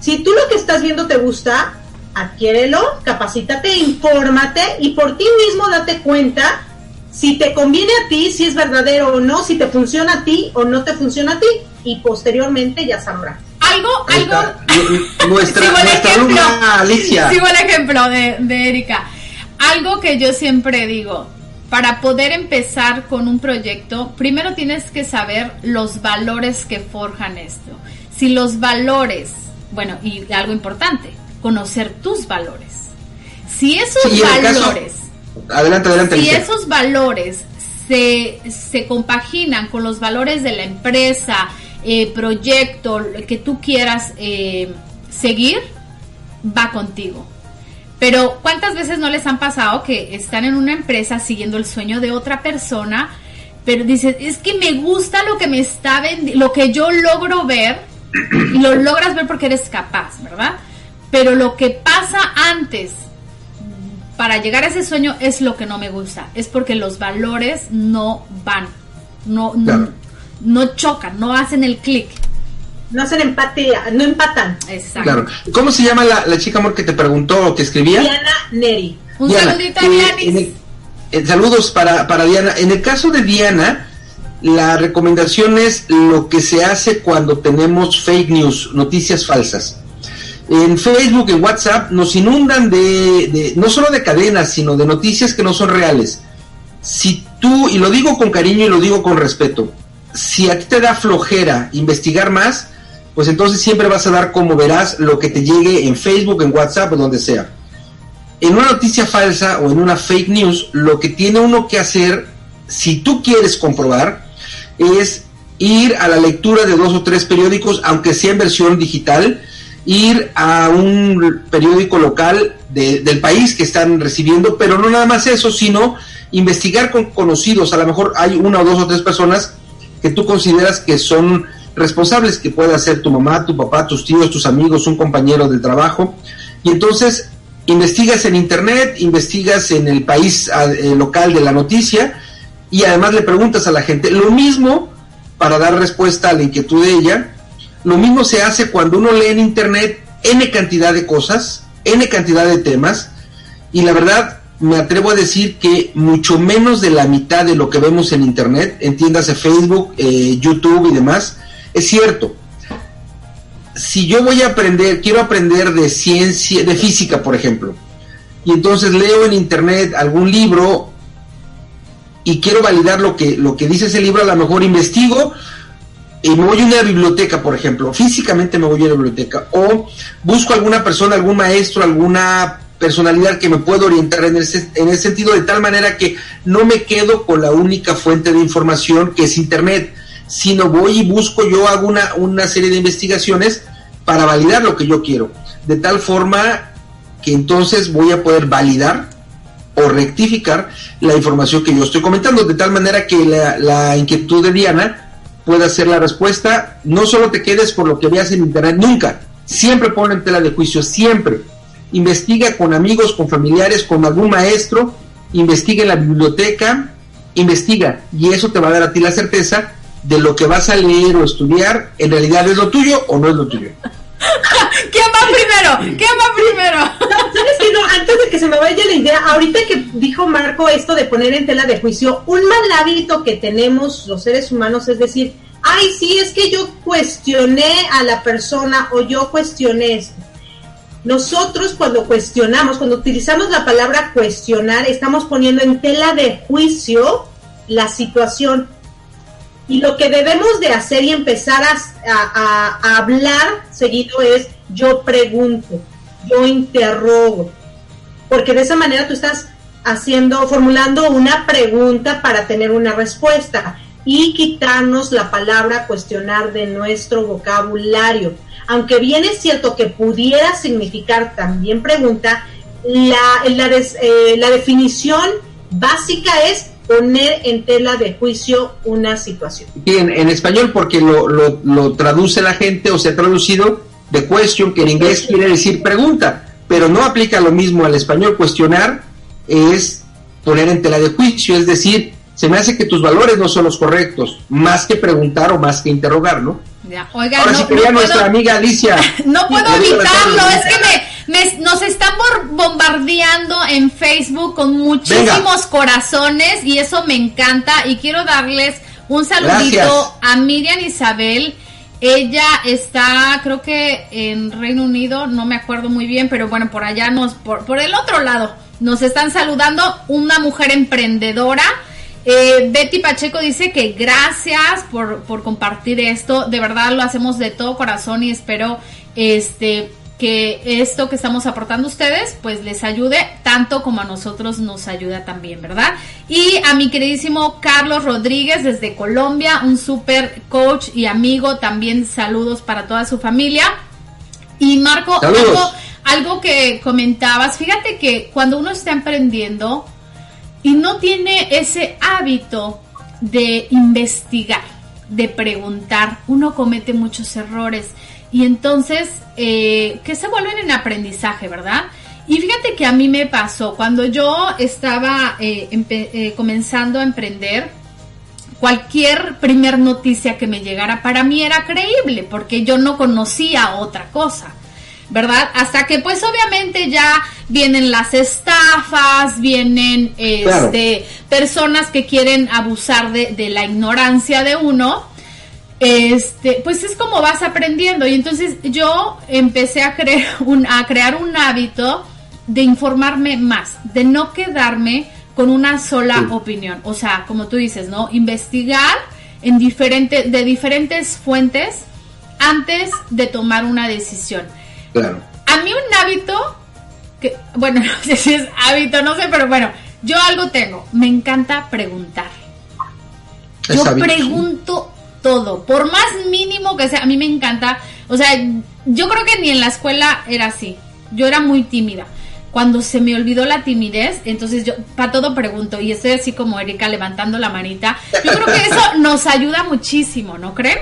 si tú lo que estás viendo te gusta, adquiérelo, capacítate, infórmate y por ti mismo date cuenta si te conviene a ti, si es verdadero o no, si te funciona a ti o no te funciona a ti y posteriormente ya sabrás. Algo, algo. (laughs) Nuestra, nuestra Alicia. Sigo el ejemplo de, de Erika. Algo que yo siempre digo, para poder empezar con un proyecto, primero tienes que saber los valores que forjan esto. Si los valores, bueno, y algo importante, conocer tus valores. Si esos valores, adelante, adelante, si esos valores se, se, compaginan con los valores de la empresa, eh, proyecto, que tú quieras eh, seguir, va contigo. Pero ¿cuántas veces no les han pasado que están en una empresa siguiendo el sueño de otra persona, pero dicen, es que me gusta lo que me está vendiendo, lo que yo logro ver, y lo logras ver porque eres capaz, ¿verdad? Pero lo que pasa antes para llegar a ese sueño es lo que no me gusta, es porque los valores no van, no, no, Claro. no chocan, no hacen el clic. No hacen empatía, no empatan. Exacto. Claro. ¿Cómo se llama la, la chica amor que te preguntó o que escribía? Diana Neri. Un Diana, saludito a eh, Dianis. eh, saludos para, para Diana. En el caso de Diana, la recomendación es lo que se hace cuando tenemos fake news, noticias falsas. En Facebook, en WhatsApp, nos inundan de, de- no solo de cadenas, sino de noticias que no son reales. Si tú, y lo digo con cariño y lo digo con respeto, si a ti te da flojera investigar más, pues entonces siempre vas a dar como verás lo que te llegue en Facebook, en WhatsApp o donde sea en una noticia falsa o en una fake news, lo que tiene uno que hacer, si tú quieres comprobar, es ir a la lectura de dos o tres periódicos, aunque sea en versión digital, ir a un periódico local de- del país que están recibiendo, pero no nada más eso, sino investigar con conocidos. A lo mejor hay una o dos o tres personas que tú consideras que son responsables, que pueda ser tu mamá, tu papá, tus tíos, tus amigos, un compañero del trabajo. Y entonces investigas en internet, investigas en el país eh, local de la noticia y además le preguntas a la gente. Lo mismo para dar respuesta a la inquietud de ella. Lo mismo se hace cuando uno lee en internet n cantidad de cosas, n cantidad de temas y la verdad me atrevo a decir que mucho menos de la mitad de lo que vemos en internet, entiéndase Facebook, eh, YouTube y demás, es cierto. Si yo voy a aprender, quiero aprender de ciencia, de física, por ejemplo, y entonces leo en internet algún libro y quiero validar lo que, lo que dice ese libro, a lo mejor investigo y me voy a una biblioteca, por ejemplo, físicamente me voy a una biblioteca, o busco alguna persona, algún maestro, alguna personalidad que me pueda orientar en ese, en ese sentido, de tal manera que no me quedo con la única fuente de información que es Internet, sino voy y busco, yo hago una, una serie de investigaciones para validar lo que yo quiero, de tal forma que entonces voy a poder validar o rectificar la información que yo estoy comentando, de tal manera que la, la inquietud de Diana pueda ser la respuesta. No solo te quedes por lo que veas en internet, nunca. Siempre pon en tela de juicio, siempre. Investiga con amigos, con familiares, con algún maestro, investiga en la biblioteca, investiga, y eso te va a dar a ti la certeza de lo que vas a leer o estudiar, en realidad es lo tuyo o no es lo tuyo. (laughs) ¿Quién va primero? ¿Quién va primero? (laughs) ¿Sabes qué? No, antes de que se me vaya la idea, ahorita que dijo Marco esto de poner en tela de juicio, un mal hábito que tenemos los seres humanos es decir, ay, sí, es que yo cuestioné a la persona o yo cuestioné esto. Nosotros cuando cuestionamos, cuando utilizamos la palabra cuestionar, estamos poniendo en tela de juicio la situación. Y lo que debemos de hacer y empezar a, hablar seguido es yo pregunto, yo interrogo. Porque de esa manera tú estás haciendo, formulando una pregunta para tener una respuesta y quitarnos la palabra cuestionar de nuestro vocabulario. Aunque bien es cierto que pudiera significar también pregunta, la, la, eh, la definición básica es poner en tela de juicio una situación. Sí, en, en español porque lo, lo, lo traduce la gente o se ha traducido de question, que en inglés quiere decir pregunta, pero no aplica lo mismo al español. Cuestionar es poner en tela de juicio, es decir, se me hace que tus valores no son los correctos, más que preguntar o más que interrogar, ¿no? Ya, oiga, Ahora no, sí quería no nuestra puedo, amiga Alicia. (laughs) no puedo evitarlo, es que me, me- nos están bombardeando en Facebook con muchísimos Venga. corazones y eso me encanta y quiero darles un saludito Gracias. a Miriam Isabel. Ella está, creo que en Reino Unido, no me acuerdo muy bien, pero bueno, por allá nos, por, por el otro lado, nos están saludando una mujer emprendedora. Eh, Betty Pacheco dice que gracias por, por compartir esto. De verdad lo hacemos de todo corazón y espero este que esto que estamos aportando a ustedes pues les ayude tanto como a nosotros nos ayuda también, ¿verdad? Y a mi queridísimo Carlos Rodríguez desde Colombia, un super coach y amigo, también saludos para toda su familia. Y Marco, algo, algo que comentabas, fíjate que cuando uno está emprendiendo, y no tiene ese hábito de investigar, de preguntar. Uno comete muchos errores y entonces eh, que se vuelven en aprendizaje, ¿verdad? Y fíjate que a mí me pasó cuando yo estaba eh, eh, comenzando a emprender, cualquier primer noticia que me llegara para mí era creíble porque yo no conocía otra cosa. ¿Verdad? Hasta que pues obviamente ya vienen las estafas, vienen Claro. este, personas que quieren abusar de, de la ignorancia de uno. Este, pues es como vas aprendiendo. Y entonces yo empecé a, crear (laughs) un, a crear un hábito de informarme más, de no quedarme con una sola Sí. opinión. O sea, como tú dices, ¿no? Investigar en diferente, de diferentes fuentes antes de tomar una decisión. Claro. A mí un hábito, que, bueno, (laughs) no sé si es hábito, no sé, pero bueno, yo algo tengo, me encanta preguntar. Es Yo hábito. pregunto todo, por más mínimo que sea, a mí me encanta, o sea, yo creo que ni en la escuela era así, yo era muy tímida. Cuando se me olvidó la timidez, entonces yo para todo pregunto y estoy así como Erika levantando la manita. Yo creo que eso (laughs) nos ayuda muchísimo, ¿no creen?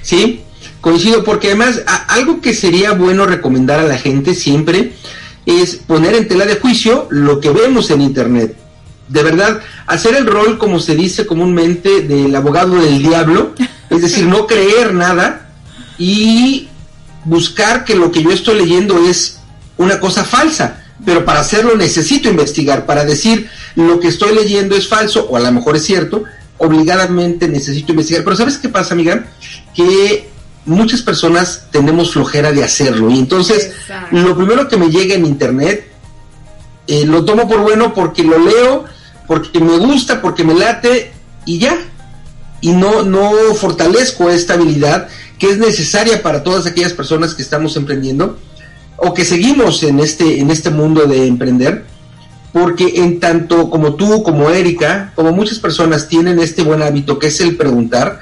Sí, coincido, porque además algo que sería bueno recomendar a la gente siempre es poner en tela de juicio lo que vemos en Internet. De verdad, hacer el rol, como se dice comúnmente, del abogado del diablo, es decir, no creer nada y buscar que lo que yo estoy leyendo es una cosa falsa. Pero para hacerlo necesito investigar, para decir lo que estoy leyendo es falso o a lo mejor es cierto, obligadamente necesito investigar. Pero ¿sabes qué pasa, amiga? Que muchas personas tenemos flojera de hacerlo y entonces Exacto. lo primero que me llega en internet eh, lo tomo por bueno porque lo leo, porque me gusta, porque me late y ya. Y no, no fortalezco esta habilidad que es necesaria para todas aquellas personas que estamos emprendiendo o que seguimos en este, en este mundo de emprender. Porque en tanto como tú, como Erika, como muchas personas tienen este buen hábito que es el preguntar,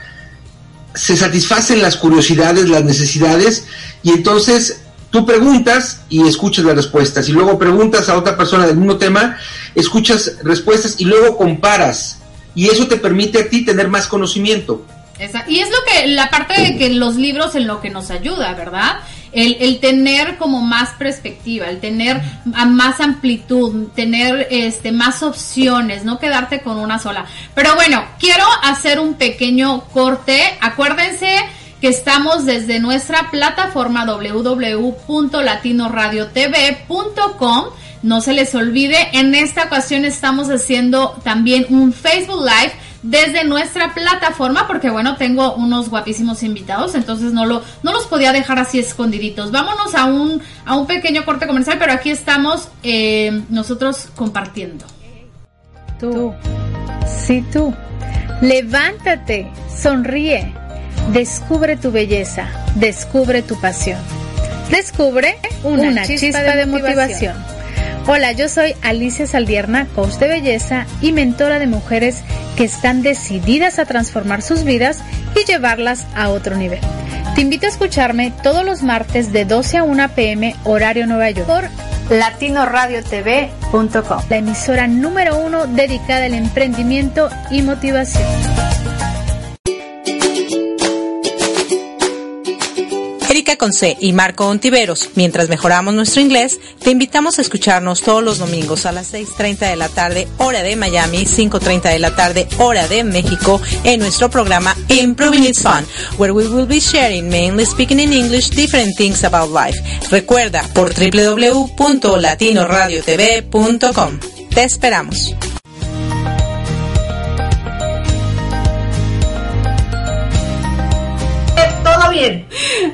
se satisfacen las curiosidades, las necesidades, y entonces tú preguntas y escuchas las respuestas, y luego preguntas a otra persona del mismo tema, escuchas respuestas y luego comparas, y eso te permite a ti tener más conocimiento. Esa- y es lo que, la parte de que los libros en lo que nos ayuda, ¿verdad? El, tener como más perspectiva, el tener más amplitud, tener este más opciones, no quedarte con una sola. Pero bueno, quiero hacer un pequeño corte. Acuérdense que estamos desde nuestra plataforma www.latinoradiotv.com. No se les olvide, en esta ocasión estamos haciendo también un Facebook Live desde nuestra plataforma porque bueno, tengo unos guapísimos invitados, entonces no lo no los podía dejar así escondiditos. Vámonos a un a un pequeño corte comercial, pero aquí estamos eh, nosotros compartiendo. Tú, sí tú, levántate, sonríe, descubre tu belleza, descubre tu pasión, descubre una, chispa, de, motivación. Hola, yo soy Alicia Saldierna, coach de belleza y mentora de mujeres que están decididas a transformar sus vidas y llevarlas a otro nivel. Te invito a escucharme todos los martes de 12 a 1 pm horario Nueva York por latinoradiotv.com, la emisora número uno dedicada al emprendimiento y motivación. Erika Conce y Marco Ontiveros, mientras mejoramos nuestro inglés, te invitamos a escucharnos todos los domingos a las 6.30 de la tarde, hora de Miami, 5.30 de la tarde, hora de México, en nuestro programa Improving It's Fun, where we will be sharing, mainly speaking in English, different things about life. Recuerda por www.latinoradiotv.com. Te esperamos.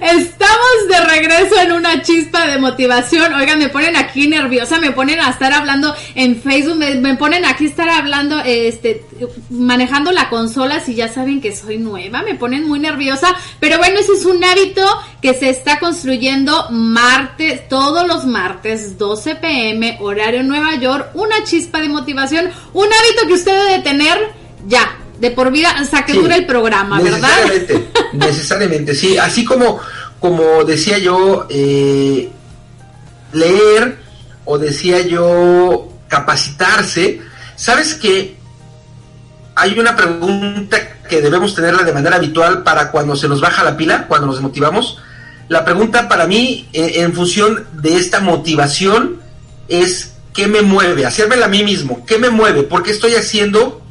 Estamos de regreso en una chispa de motivación. Oigan, me ponen aquí nerviosa, me ponen a estar hablando en Facebook, me, ponen aquí a estar hablando, este, manejando la consola si ya saben que soy nueva, me ponen muy nerviosa. Pero bueno, ese es un hábito que se está construyendo martes, todos los martes, 12 pm, horario Nueva York, una chispa de motivación, un hábito que usted debe tener ya. De por vida, hasta que Sí, dure el programa, ¿verdad? Necesariamente, (laughs) necesariamente, sí. Así como, como decía yo, eh, leer o decía yo capacitarse, ¿sabes que Hay una pregunta que debemos tenerla de manera habitual para cuando se nos baja la pila, cuando nos desmotivamos. La pregunta para mí, eh, en función de esta motivación, es ¿qué me mueve? Hacérmela a mí mismo. ¿Qué me mueve? ¿Por qué estoy haciendo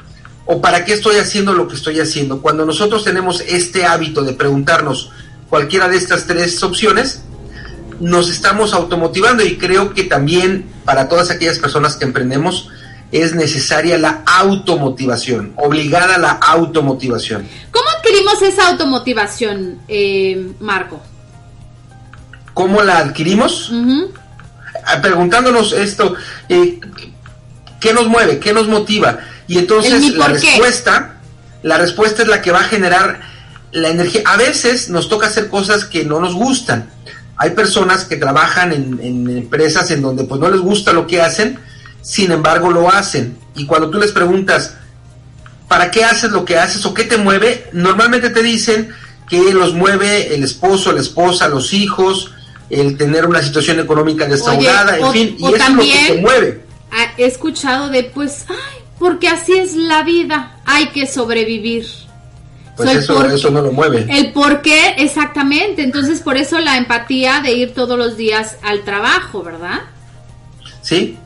o para qué estoy haciendo lo que estoy haciendo? Cuando nosotros tenemos este hábito de preguntarnos cualquiera de estas tres opciones, nos estamos automotivando y creo que también para todas aquellas personas que emprendemos es necesaria la automotivación, obligada la automotivación. ¿Cómo adquirimos esa automotivación, eh, Marco? ¿Cómo la adquirimos? Ah, Preguntándonos esto, eh, ¿qué nos mueve? ¿Qué nos motiva? Y entonces la respuesta, la respuesta es la que va a generar la energía. A veces nos toca hacer cosas que no nos gustan. Hay personas que trabajan en, en empresas en donde pues no les gusta lo que hacen, sin embargo lo hacen. Y cuando tú les preguntas, ¿para qué haces lo que haces o qué te mueve? Normalmente te dicen que los mueve el esposo, la esposa, los hijos, el tener una situación económica desahogada, Oye, en o- fin, y eso es lo que te mueve. He escuchado de, pues, ay, porque así es la vida, hay que sobrevivir. Pues eso, eso no lo mueve. El por qué, exactamente. Entonces, por eso la empatía de ir todos los días al trabajo, ¿verdad? ¿Sí?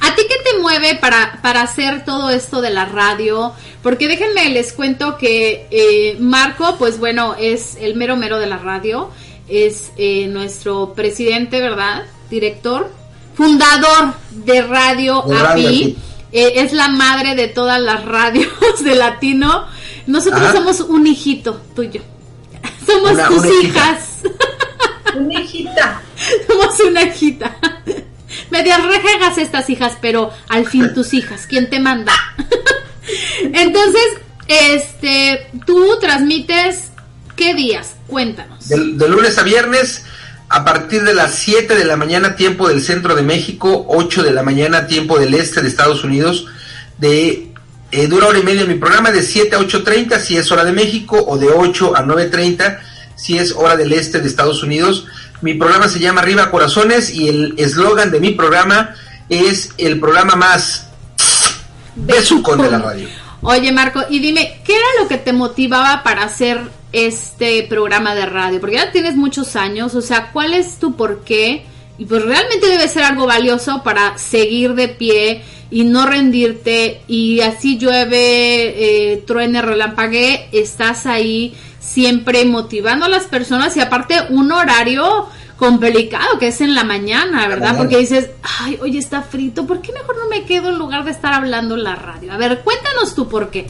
¿A ti qué te mueve para, para hacer todo esto de la radio? Porque déjenme, les cuento que eh, Marco, pues bueno, es el mero mero de la radio, es eh, nuestro presidente, ¿verdad? Director, fundador de Radio De Radio API, API. Eh, es la madre de todas las radios de latino. Nosotros Ajá. somos un hijito tuyo. (laughs) Somos Una- tus una hijita. hijas. Una hijita. (laughs) Somos una hijita. Medias rejegas estas hijas, pero al fin tus hijas. ¿Quién te manda? (laughs) Entonces, este, tú transmites qué días? Cuéntanos. De, de lunes a viernes, a partir de las 7 de la mañana, tiempo del centro de México, 8 de la mañana, tiempo del este de Estados Unidos, de eh, dura hora y media mi programa, de 7 a 8.30 si es hora de México, o de 8 a 9.30 si es hora del este de Estados Unidos. Mi programa se llama Arriba Corazones y el eslogan de mi programa es el programa más besucón de la radio. Oye, Marco, y dime, ¿qué era lo que te motivaba para hacer este programa de radio? Porque ya tienes muchos años, o sea, ¿cuál es tu porqué? Y pues realmente debe ser algo valioso para seguir de pie y no rendirte y así llueve, eh, truene, relampague, estás ahí siempre motivando a las personas y aparte un horario complicado que es en la mañana, ¿verdad? mañana. Porque dices, ay, oye, está frito, ¿por qué mejor no me quedo en lugar de estar hablando en la radio? A ver, cuéntanos tú por qué.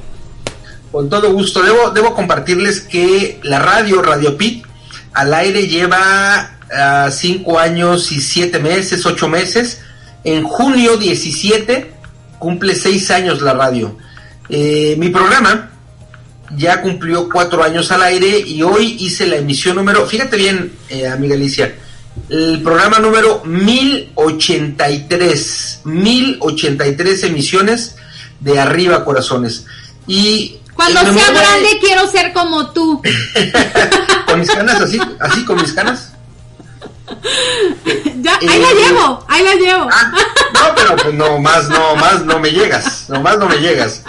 Con todo gusto. Debo, debo compartirles que la radio, Radio Pit, al aire lleva ah, cinco años y siete meses, ocho meses. En junio 17 cumple seis años la radio. Eh, mi programa ya cumplió cuatro años al aire y hoy hice la emisión número, fíjate bien, eh, amiga Alicia, el programa número 1083, 1083 emisiones de Arriba Corazones. Y Cuando eh, sea grande quiero ser como tú. (laughs) con mis canas así, así con mis canas. ya, ahí Eh, la llevo, ahí la llevo. Ah, no, pero pues no más, no más no me llegas, no más no me llegas.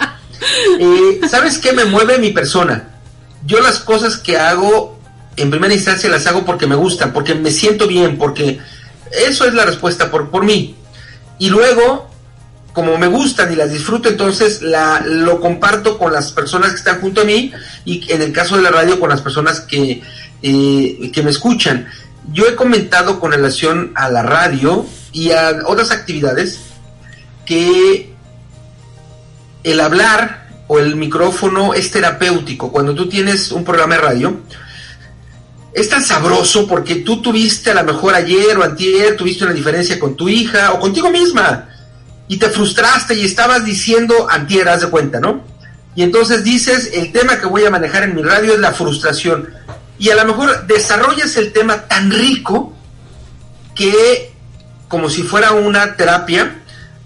Eh, ¿Sabes qué me mueve mi persona? Yo las cosas que hago, en primera instancia las hago porque me gustan, porque me siento bien, porque eso es la respuesta por, por mí. Y luego, como me gustan y las disfruto, entonces la, lo comparto con las personas que están junto a mí y en el caso de la radio con las personas que, eh, que me escuchan. Yo he comentado con relación a la radio y a otras actividades que el hablar o el micrófono es terapéutico. Cuando tú tienes un programa de radio, es tan sabroso porque tú tuviste a lo mejor ayer o antier, tuviste una diferencia con tu hija o contigo misma y te frustraste y estabas diciendo antier, haz de cuenta, ¿no? Y entonces dices, el tema que voy a manejar en mi radio es la frustración. Y a lo mejor desarrollas el tema tan rico que, como si fuera una terapia,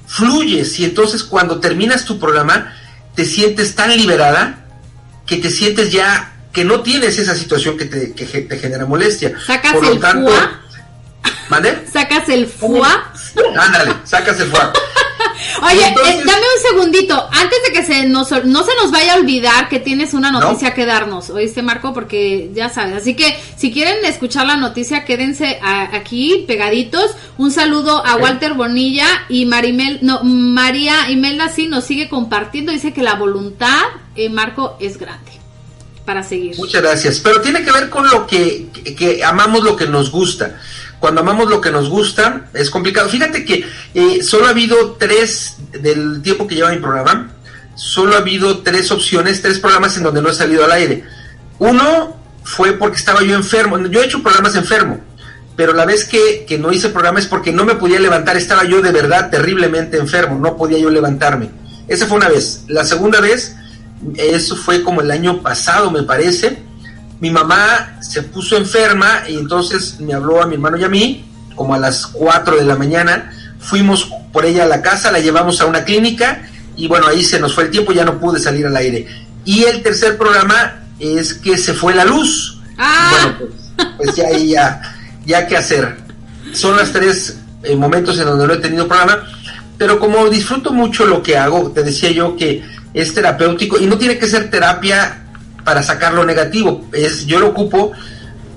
fluyes y entonces cuando terminas tu programa te sientes tan liberada que te sientes ya que no tienes esa situación que te, que ge- te genera molestia. Sacas Por lo el tanto, fuá. ¿mande? Sacas el fuá. Ándale, sacas el fuá. (laughs) Oye, Entonces- eh, dame un segundito. Antes de que se nos, no se nos vaya a olvidar que tienes una noticia que darnos, ¿oíste Marco? Porque ya sabes, así que si quieren escuchar la noticia, quédense a- aquí pegaditos. Un saludo a Walter Bonilla y Marimel, no, María Imelda sí nos sigue compartiendo, dice que la voluntad, eh, Marco, es grande para seguir. Muchas gracias. Pero tiene que ver con lo que, que, que amamos lo que nos gusta. Cuando amamos lo que nos gusta, es complicado. Fíjate que eh, solo ha habido tres, del tiempo que lleva mi programa, solo ha habido tres opciones, tres programas en donde no he salido al aire. Uno fue porque estaba yo enfermo. Yo he hecho programas enfermo, pero la vez que, que no hice programa es porque no me podía levantar. Estaba yo de verdad terriblemente enfermo, no podía yo levantarme. Esa fue una vez. La segunda vez, eso fue como el año pasado, me parece. Mi mamá se puso enferma y entonces me habló a mi hermano y a mí, como a las 4 de la mañana. Fuimos por ella a la casa, la llevamos a una clínica y bueno, ahí se nos fue el tiempo, ya no pude salir al aire. Y el tercer programa es que se fue la luz. Ah. Bueno, pues, pues ya ahí ya, ya qué hacer. Son los tres eh, momentos en donde no he tenido programa, pero como disfruto mucho lo que hago, te decía yo que es terapéutico y no tiene que ser terapia para sacar lo negativo, es yo lo ocupo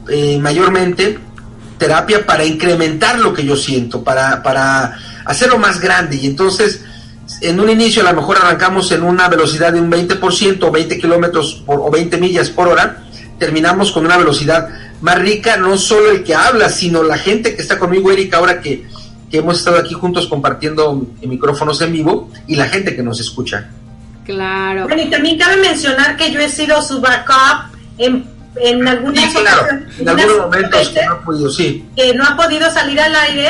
eh, mayormente terapia para incrementar lo que yo siento, para, para hacerlo más grande y entonces en un inicio a lo mejor arrancamos en una velocidad de un 20% o 20 kilómetros o 20 millas por hora, terminamos con una velocidad más rica, no solo el que habla, sino la gente que está conmigo, Erika, ahora que, que hemos estado aquí juntos compartiendo micrófonos en vivo y la gente que nos escucha. Claro. Bueno, y también cabe mencionar que yo he sido su backup en, en algunas Sí, claro, ocasiones, en algunos momentos que no he podido, sí. que no ha podido salir al aire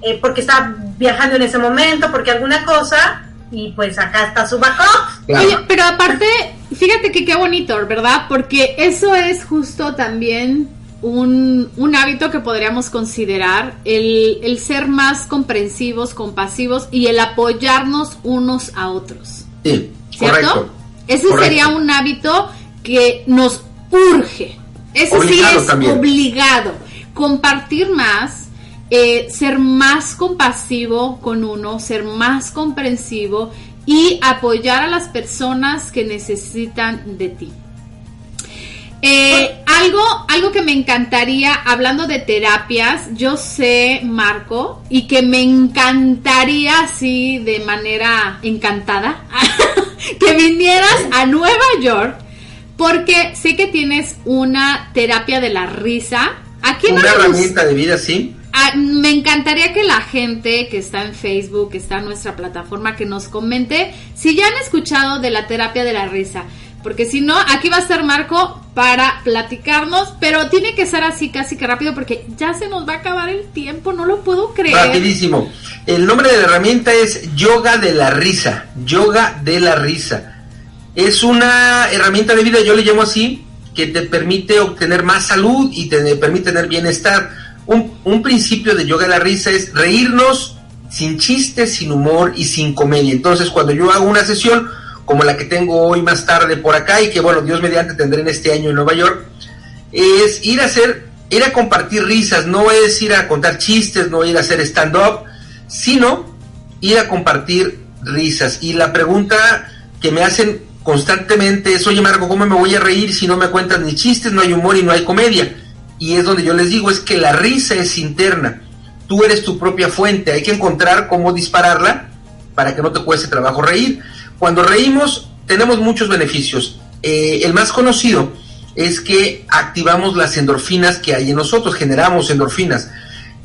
eh, porque está viajando en ese momento, porque alguna cosa, y pues acá está su backup. Claro. Oye, pero aparte, fíjate que qué bonito, ¿verdad? Porque eso es justo también un, un hábito que podríamos considerar, el, el ser más comprensivos, compasivos y el apoyarnos unos a otros. Sí, ¿Cierto? correcto. Ese Correcto. sería un hábito que nos urge. Ese Obligado sí es también. obligado. Compartir más, eh, ser más compasivo con uno, ser más comprensivo y apoyar a las personas que necesitan de ti. Eh, algo, algo que me encantaría, hablando de terapias, yo sé, Marco, y que me encantaría así de manera encantada, (laughs) que vinieras a Nueva York, porque sé que tienes una terapia de la risa. Aquí Una herramienta de vida, sí. Ah, me encantaría que la gente que está en Facebook, que está en nuestra plataforma, que nos comente si ya han escuchado de la terapia de la risa. Porque si no, aquí va a estar Marco para platicarnos, pero tiene que ser así casi que rápido porque ya se nos va a acabar el tiempo, no lo puedo creer. Rapidísimo. El nombre de la herramienta es Yoga de la Risa. Yoga de la Risa. Es una herramienta de vida, yo le llamo así, que te permite obtener más salud y te permite tener bienestar. Un, un principio de Yoga de la Risa es reírnos sin chistes, sin humor y sin comedia. Entonces, cuando yo hago una sesión como la que tengo hoy más tarde por acá y que, bueno, Dios mediante tendré en este año en Nueva York, es ir a hacer, ir a compartir risas, no es ir a contar chistes, no ir a hacer stand-up, sino ir a compartir risas. Y la pregunta que me hacen constantemente es, oye Marco, ¿cómo me voy a reír si no me cuentas ni chistes, no hay humor y no hay comedia? Y es donde yo les digo, es que la risa es interna, tú eres tu propia fuente, hay que encontrar cómo dispararla para que no te cueste trabajo reír. Cuando reímos tenemos muchos beneficios. Eh, el más conocido es que activamos las endorfinas que hay en nosotros, generamos endorfinas.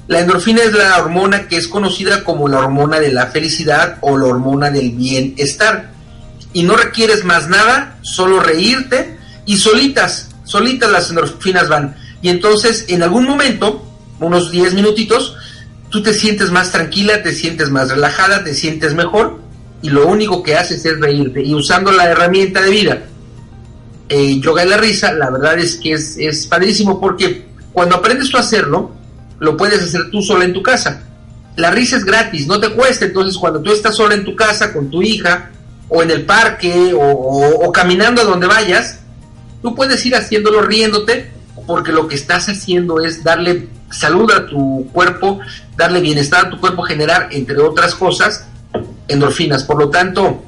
La endorfina es la hormona que es conocida como la hormona de la felicidad o la hormona del bienestar. Y no requieres más nada, solo reírte y solitas, solitas las endorfinas van. Y entonces en algún momento, unos 10 minutitos, tú te sientes más tranquila, te sientes más relajada, te sientes mejor y lo único que haces es reírte. Y usando la herramienta de vida, eh, yoga de la risa, la verdad es que es, es padrísimo porque cuando aprendes tú a hacerlo, lo puedes hacer tú sola en tu casa. La risa es gratis, no te cuesta, entonces cuando tú estás sola en tu casa con tu hija, o en el parque, o, o- caminando a donde vayas, tú puedes ir haciéndolo riéndote, porque lo que estás haciendo es darle salud a tu cuerpo, darle bienestar a tu cuerpo, generar, entre otras cosas, endorfinas. Por lo tanto,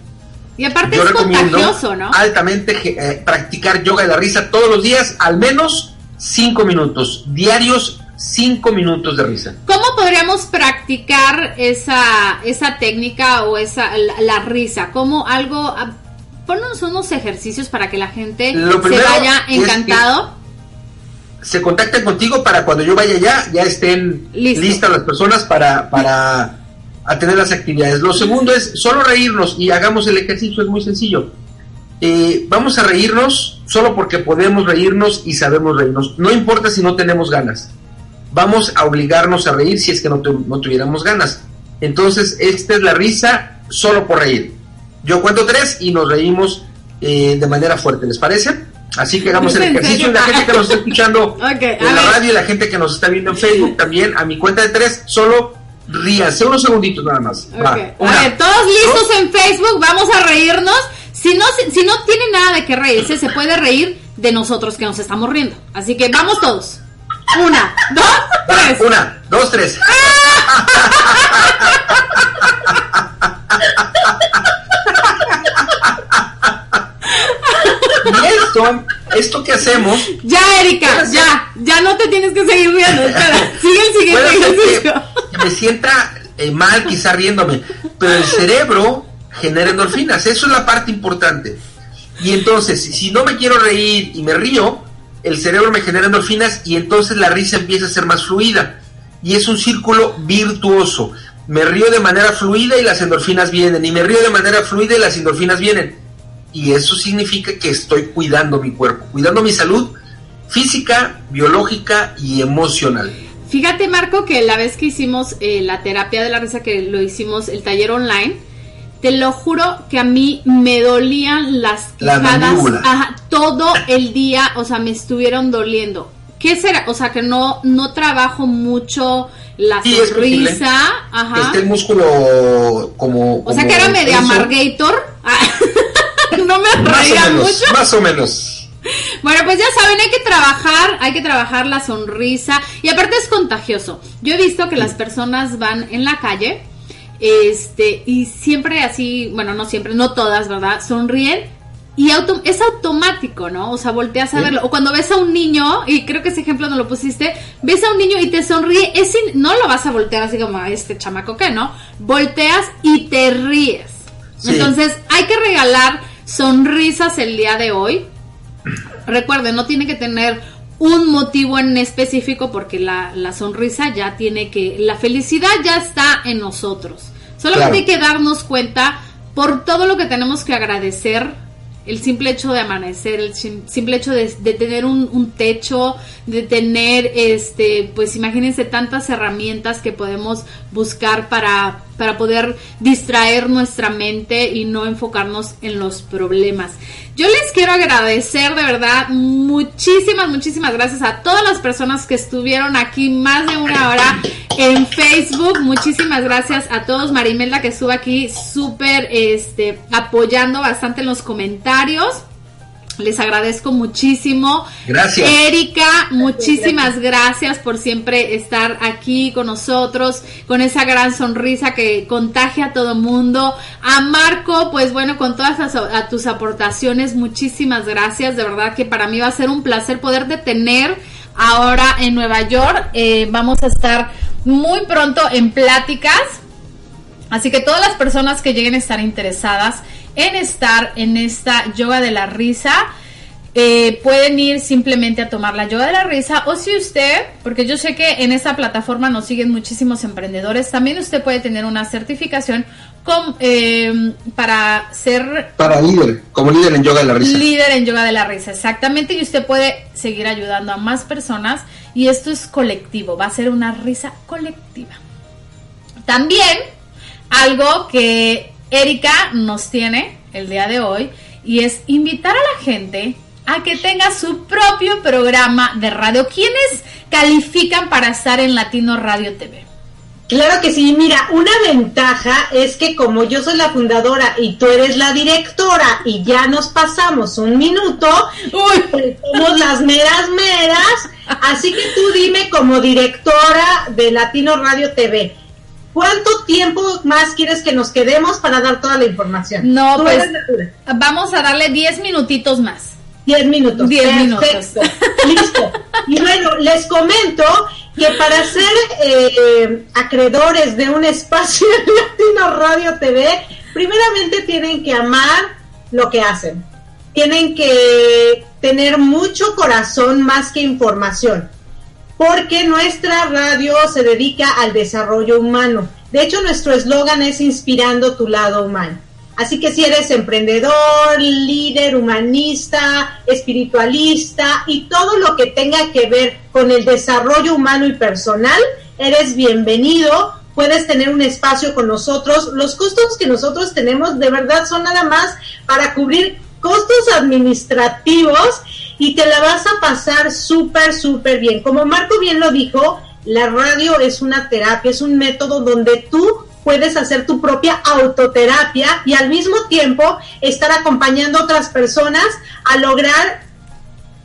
Y aparte Yo es recomiendo contagioso, ¿no? altamente eh, practicar yoga de la risa todos los días, al menos cinco minutos, diarios cinco minutos de risa. ¿Cómo podríamos practicar esa, esa técnica o esa la, la risa? ¿Cómo algo... ah, Ponnos unos ejercicios para que la gente se vaya es encantado. Se contactan contigo para cuando yo vaya allá, ya estén Listo. listas las personas para, para atender las actividades. Lo segundo es solo reírnos y hagamos el ejercicio, es muy sencillo. Eh, vamos a reírnos solo porque podemos reírnos y sabemos reírnos. No importa si no tenemos ganas. Vamos a obligarnos a reír si es que no, tu- no tuviéramos ganas. Entonces, esta es la risa solo por reír. Yo cuento tres y nos reímos eh, de manera fuerte, ¿les parece? Así que hagamos el ¿Es en ejercicio. serio? La gente que nos está escuchando (laughs) en a la ver. radio y la gente que nos está viendo en Facebook también, a mi cuenta de tres, solo ríanse unos segunditos nada más. Va, a ver, todos listos dos, en Facebook, vamos a reírnos. Si no, si, si no tiene nada de qué reírse, se puede reír de nosotros que nos estamos riendo. Así que vamos todos. Una, dos, tres. una, dos, tres. (laughs) Y esto, esto que hacemos, Ya, Erika, ya, ya no te tienes que seguir riendo. Espera, (laughs) sigue el siguiente ejercicio. Me sienta eh, mal quizá riéndome, pero el cerebro genera endorfinas, eso es la parte importante. Y entonces, si no me quiero reír y me río, el cerebro me genera endorfinas y entonces la risa empieza a ser más fluida. Y es un círculo virtuoso. Me río de manera fluida y las endorfinas vienen. Y me río de manera fluida y las endorfinas vienen. Y eso significa que estoy cuidando mi cuerpo, cuidando mi salud física, biológica y emocional. Fíjate, Marco, que la vez que hicimos eh, la terapia de la risa, que lo hicimos el taller online, te lo juro que a mí me dolían las La quijadas ajá, todo el día, o sea, me estuvieron doliendo. ¿Qué será? O sea, que no, no trabajo mucho la Sí, es sonrisa. Ajá. Este músculo como... o sea, que era medio amargator. (laughs) Ah, (laughs) no me menos, mucho. más o menos. (laughs) Bueno, pues ya saben, hay que trabajar, hay que trabajar la sonrisa y aparte es contagioso. Yo he visto que las personas van en la calle, este, y siempre así, bueno, no siempre, no todas, ¿verdad? Sonríen y auto- es automático, ¿no? O sea, volteas a Sí. verlo. O cuando ves a un niño, y creo que ese ejemplo no lo pusiste, ves a un niño y te sonríe, es in- no lo vas a voltear así como a este chamaco que, ¿no? Volteas y te ríes. Sí. Entonces, hay que regalar sonrisas el día de hoy. Recuerden, no tiene que tener un motivo en específico porque la, la sonrisa ya tiene que, la felicidad ya está en nosotros. Solamente Claro. hay que darnos cuenta por todo lo que tenemos que agradecer, el simple hecho de amanecer, el sim- simple hecho de, de tener un, un techo, de tener, este, pues imagínense tantas herramientas que podemos buscar para, para poder distraer nuestra mente y no enfocarnos en los problemas. Yo les quiero agradecer de verdad muchísimas, muchísimas gracias a todas las personas que estuvieron aquí más de una hora en Facebook. Muchísimas gracias a todos. Marimelda que estuvo aquí súper este, apoyando bastante en los comentarios. Les agradezco muchísimo. Gracias. Erika, muchísimas gracias por siempre estar aquí con nosotros, con esa gran sonrisa que contagia a todo mundo. A Marco, pues bueno, con todas las- a tus aportaciones, muchísimas gracias. De verdad que para mí va a ser un placer poder detener ahora en Nueva York. Eh, vamos a estar muy pronto en pláticas. Así que todas las personas que lleguen a estar interesadas en estar en esta yoga de la risa, eh, pueden ir simplemente a tomar la yoga de la risa o si usted, porque yo sé que en esta plataforma nos siguen muchísimos emprendedores, también usted puede tener una certificación con, eh, para ser Para líder, como líder en yoga de la risa. Líder en yoga de la risa, exactamente. Y usted puede seguir ayudando a más personas. Y esto es colectivo, va a ser una risa colectiva. También algo que Erika nos tiene el día de hoy y es invitar a la gente a que tenga su propio programa de radio. ¿Quiénes califican para estar en Latino Radio TV? Claro que sí, mira, una ventaja es que como yo soy la fundadora y tú eres la directora y ya nos pasamos un minuto, Uy, pues somos las meras meras, así que tú dime como directora de Latino Radio TV, ¿Cuánto tiempo más quieres que nos quedemos para dar toda la información? No, Tú pues vamos a darle 10 minutitos más. 10 minutos. Diez Perfecto. (laughs) Listo. Y bueno, les comento que para ser eh, acreedores de un espacio en Latino Radio TV, primeramente tienen que amar lo que hacen. Tienen que tener mucho corazón más que información. Porque nuestra radio se dedica al desarrollo humano. De hecho, nuestro eslogan es inspirando tu lado humano. Así que si eres emprendedor, líder, humanista, espiritualista y todo lo que tenga que ver con el desarrollo humano y personal, eres bienvenido. Puedes tener un espacio con nosotros. Los costos que nosotros tenemos de verdad son nada más para cubrir costos administrativos y te la vas a pasar súper, súper bien. Como Marco bien lo dijo, la radio es una terapia, es un método donde tú puedes hacer tu propia autoterapia y al mismo tiempo estar acompañando a otras personas a lograr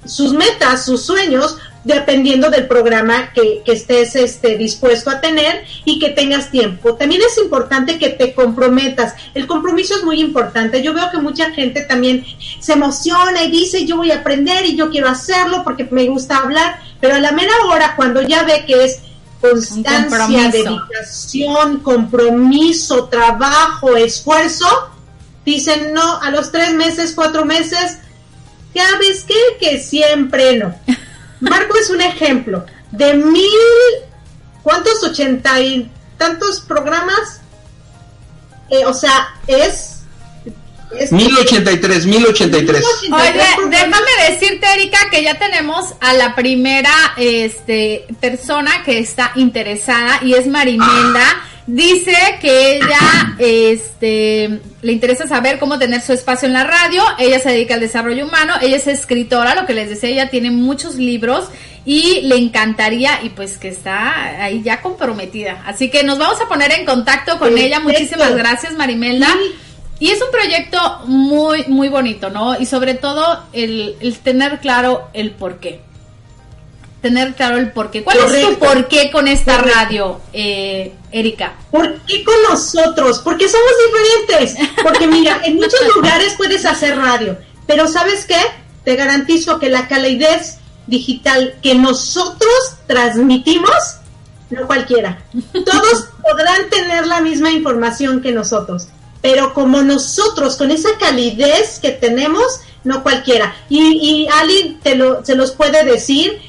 sus metas, sus sueños, dependiendo del programa que, que estés este, dispuesto a tener y que tengas tiempo. También es importante que te comprometas. El compromiso es muy importante. Yo veo que mucha gente también se emociona y dice yo voy a aprender y yo quiero hacerlo porque me gusta hablar, pero a la mera hora cuando ya ve que es constancia, dedicación, compromiso, trabajo, esfuerzo, dicen no, a los tres meses, cuatro meses, ¿sabes qué? Que siempre no. Marco es un ejemplo de mil, ¿cuántos? Ochenta y tantos programas. Eh, o sea, es... es 1083, 1083. Oye, déjame decirte, Erika, que ya tenemos a la primera este, persona que está interesada y es Marimelda. Dice que ella este, le interesa saber cómo tener su espacio en la radio. Ella se dedica al desarrollo humano. Ella es escritora, lo que les decía, ella tiene muchos libros y le encantaría y pues que está ahí ya comprometida. Así que nos vamos a poner en contacto con ella. Muchísimas gracias, Marimelda. Y es un proyecto muy, muy bonito, ¿no? Y sobre todo el, el tener claro el por qué. Tener claro el por qué. ¿Cuál es tu Correcto. por qué con esta Correcto. radio, eh, Erika? ¿Por qué con nosotros? Porque somos diferentes. Porque mira, en muchos (laughs) lugares puedes hacer radio, pero ¿sabes qué? Te garantizo que la calidez digital que nosotros transmitimos, no cualquiera. Todos (laughs) podrán tener la misma información que nosotros, pero como nosotros, con esa calidez que tenemos, no cualquiera. Y, y Ali te lo, se los puede decir,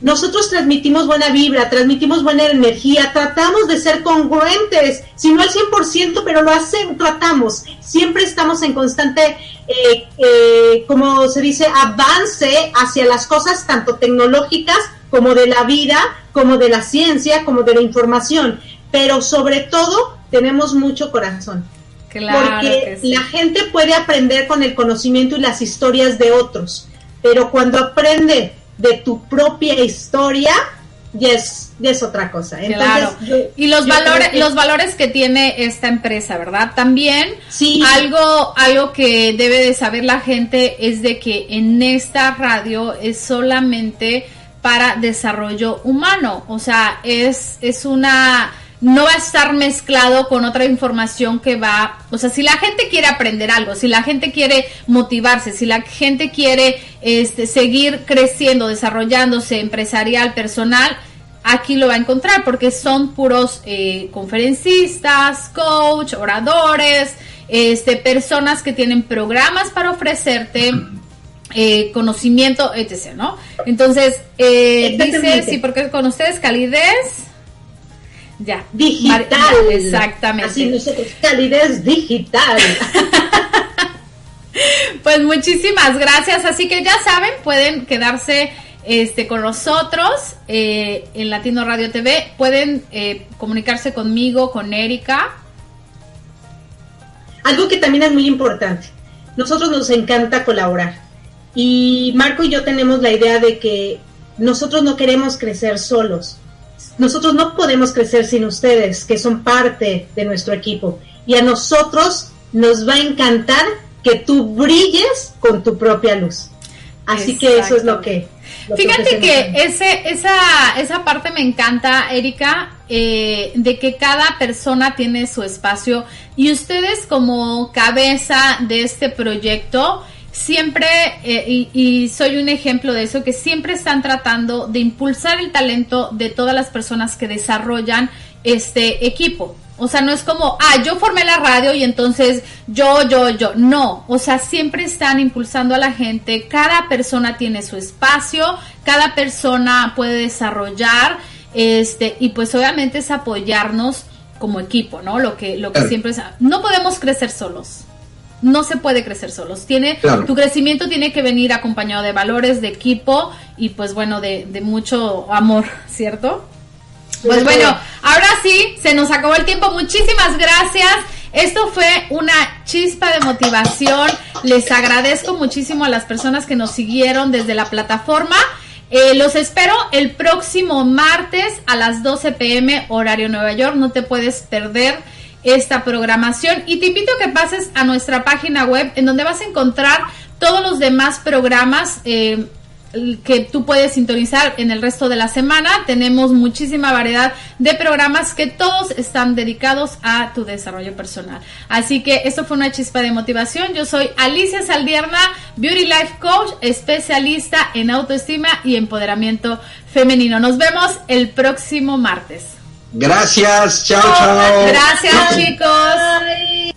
nosotros transmitimos buena vibra, transmitimos buena energía, tratamos de ser congruentes, si no al 100%, pero lo hacemos, tratamos. Siempre estamos en constante, eh, eh, como se dice, avance hacia las cosas tanto tecnológicas como de la vida, como de la ciencia, como de la información. Pero sobre todo, tenemos mucho corazón. Claro porque sí. la gente puede aprender con el conocimiento y las historias de otros, pero cuando aprende de tu propia historia, ya es, ya es otra cosa. Entonces, Claro. yo- Y los valores, que- los valores que tiene esta empresa, ¿verdad? También Sí. algo, algo que debe de saber la gente es de que en esta radio es solamente para desarrollo humano. O sea, es, es una no va a estar mezclado con otra información que va, o sea, si la gente quiere aprender algo, si la gente quiere motivarse, si la gente quiere este, seguir creciendo, desarrollándose empresarial, personal, aquí lo va a encontrar porque son puros eh, conferencistas, coach, oradores, este, personas que tienen programas para ofrecerte eh, conocimiento, etc., ¿no? Entonces, eh, dice, Exactamente. sí, porque con ustedes calidez, ya. digital. Mar- exactamente. Así nosotros, calidez digital. (laughs) Pues muchísimas gracias. Así que ya saben, pueden quedarse este con nosotros eh, en Latino Radio TV. Pueden eh, comunicarse conmigo, con Erika. Algo que también es muy importante. Nosotros nos encanta colaborar. Y Marco y yo tenemos la idea de que nosotros no queremos crecer solos. Nosotros no podemos crecer sin ustedes, que son parte de nuestro equipo. Y a nosotros nos va a encantar que tú brilles con tu propia luz. Así que eso es lo que... lo Fíjate que ese, esa, esa parte me encanta, Erika, eh, de que cada persona tiene su espacio y ustedes como cabeza de este proyecto, siempre, eh, y, y soy un ejemplo de eso, que siempre están tratando de impulsar el talento de todas las personas que desarrollan este equipo. O sea, no es como, ah, yo formé la radio y entonces yo, yo, yo. No, o sea, siempre están impulsando a la gente. Cada persona tiene su espacio, cada persona puede desarrollar, este, y pues obviamente es apoyarnos como equipo, ¿no? Lo que, lo que siempre es, no podemos crecer solos. No se puede crecer solos. Tiene, Claro. tu crecimiento tiene que venir acompañado de valores, de equipo y pues bueno, de, de mucho amor, (laughs) ¿cierto? Pues bueno, ahora sí, se nos acabó el tiempo. Muchísimas gracias. Esto fue una chispa de motivación. Les agradezco muchísimo a las personas que nos siguieron desde la plataforma. Eh, los espero el próximo martes a las 12 pm horario Nueva York. No te puedes perder esta programación y te invito a que pases a nuestra página web en donde vas a encontrar todos los demás programas eh, que tú puedes sintonizar en el resto de la semana. Tenemos muchísima variedad de programas que todos están dedicados a tu desarrollo personal. Así que esto fue una chispa de motivación. Yo soy Alicia Saldierna, Beauty Life Coach, especialista en autoestima y empoderamiento femenino. Nos vemos el próximo martes. Gracias, chao, chao. Gracias chicos. Bye.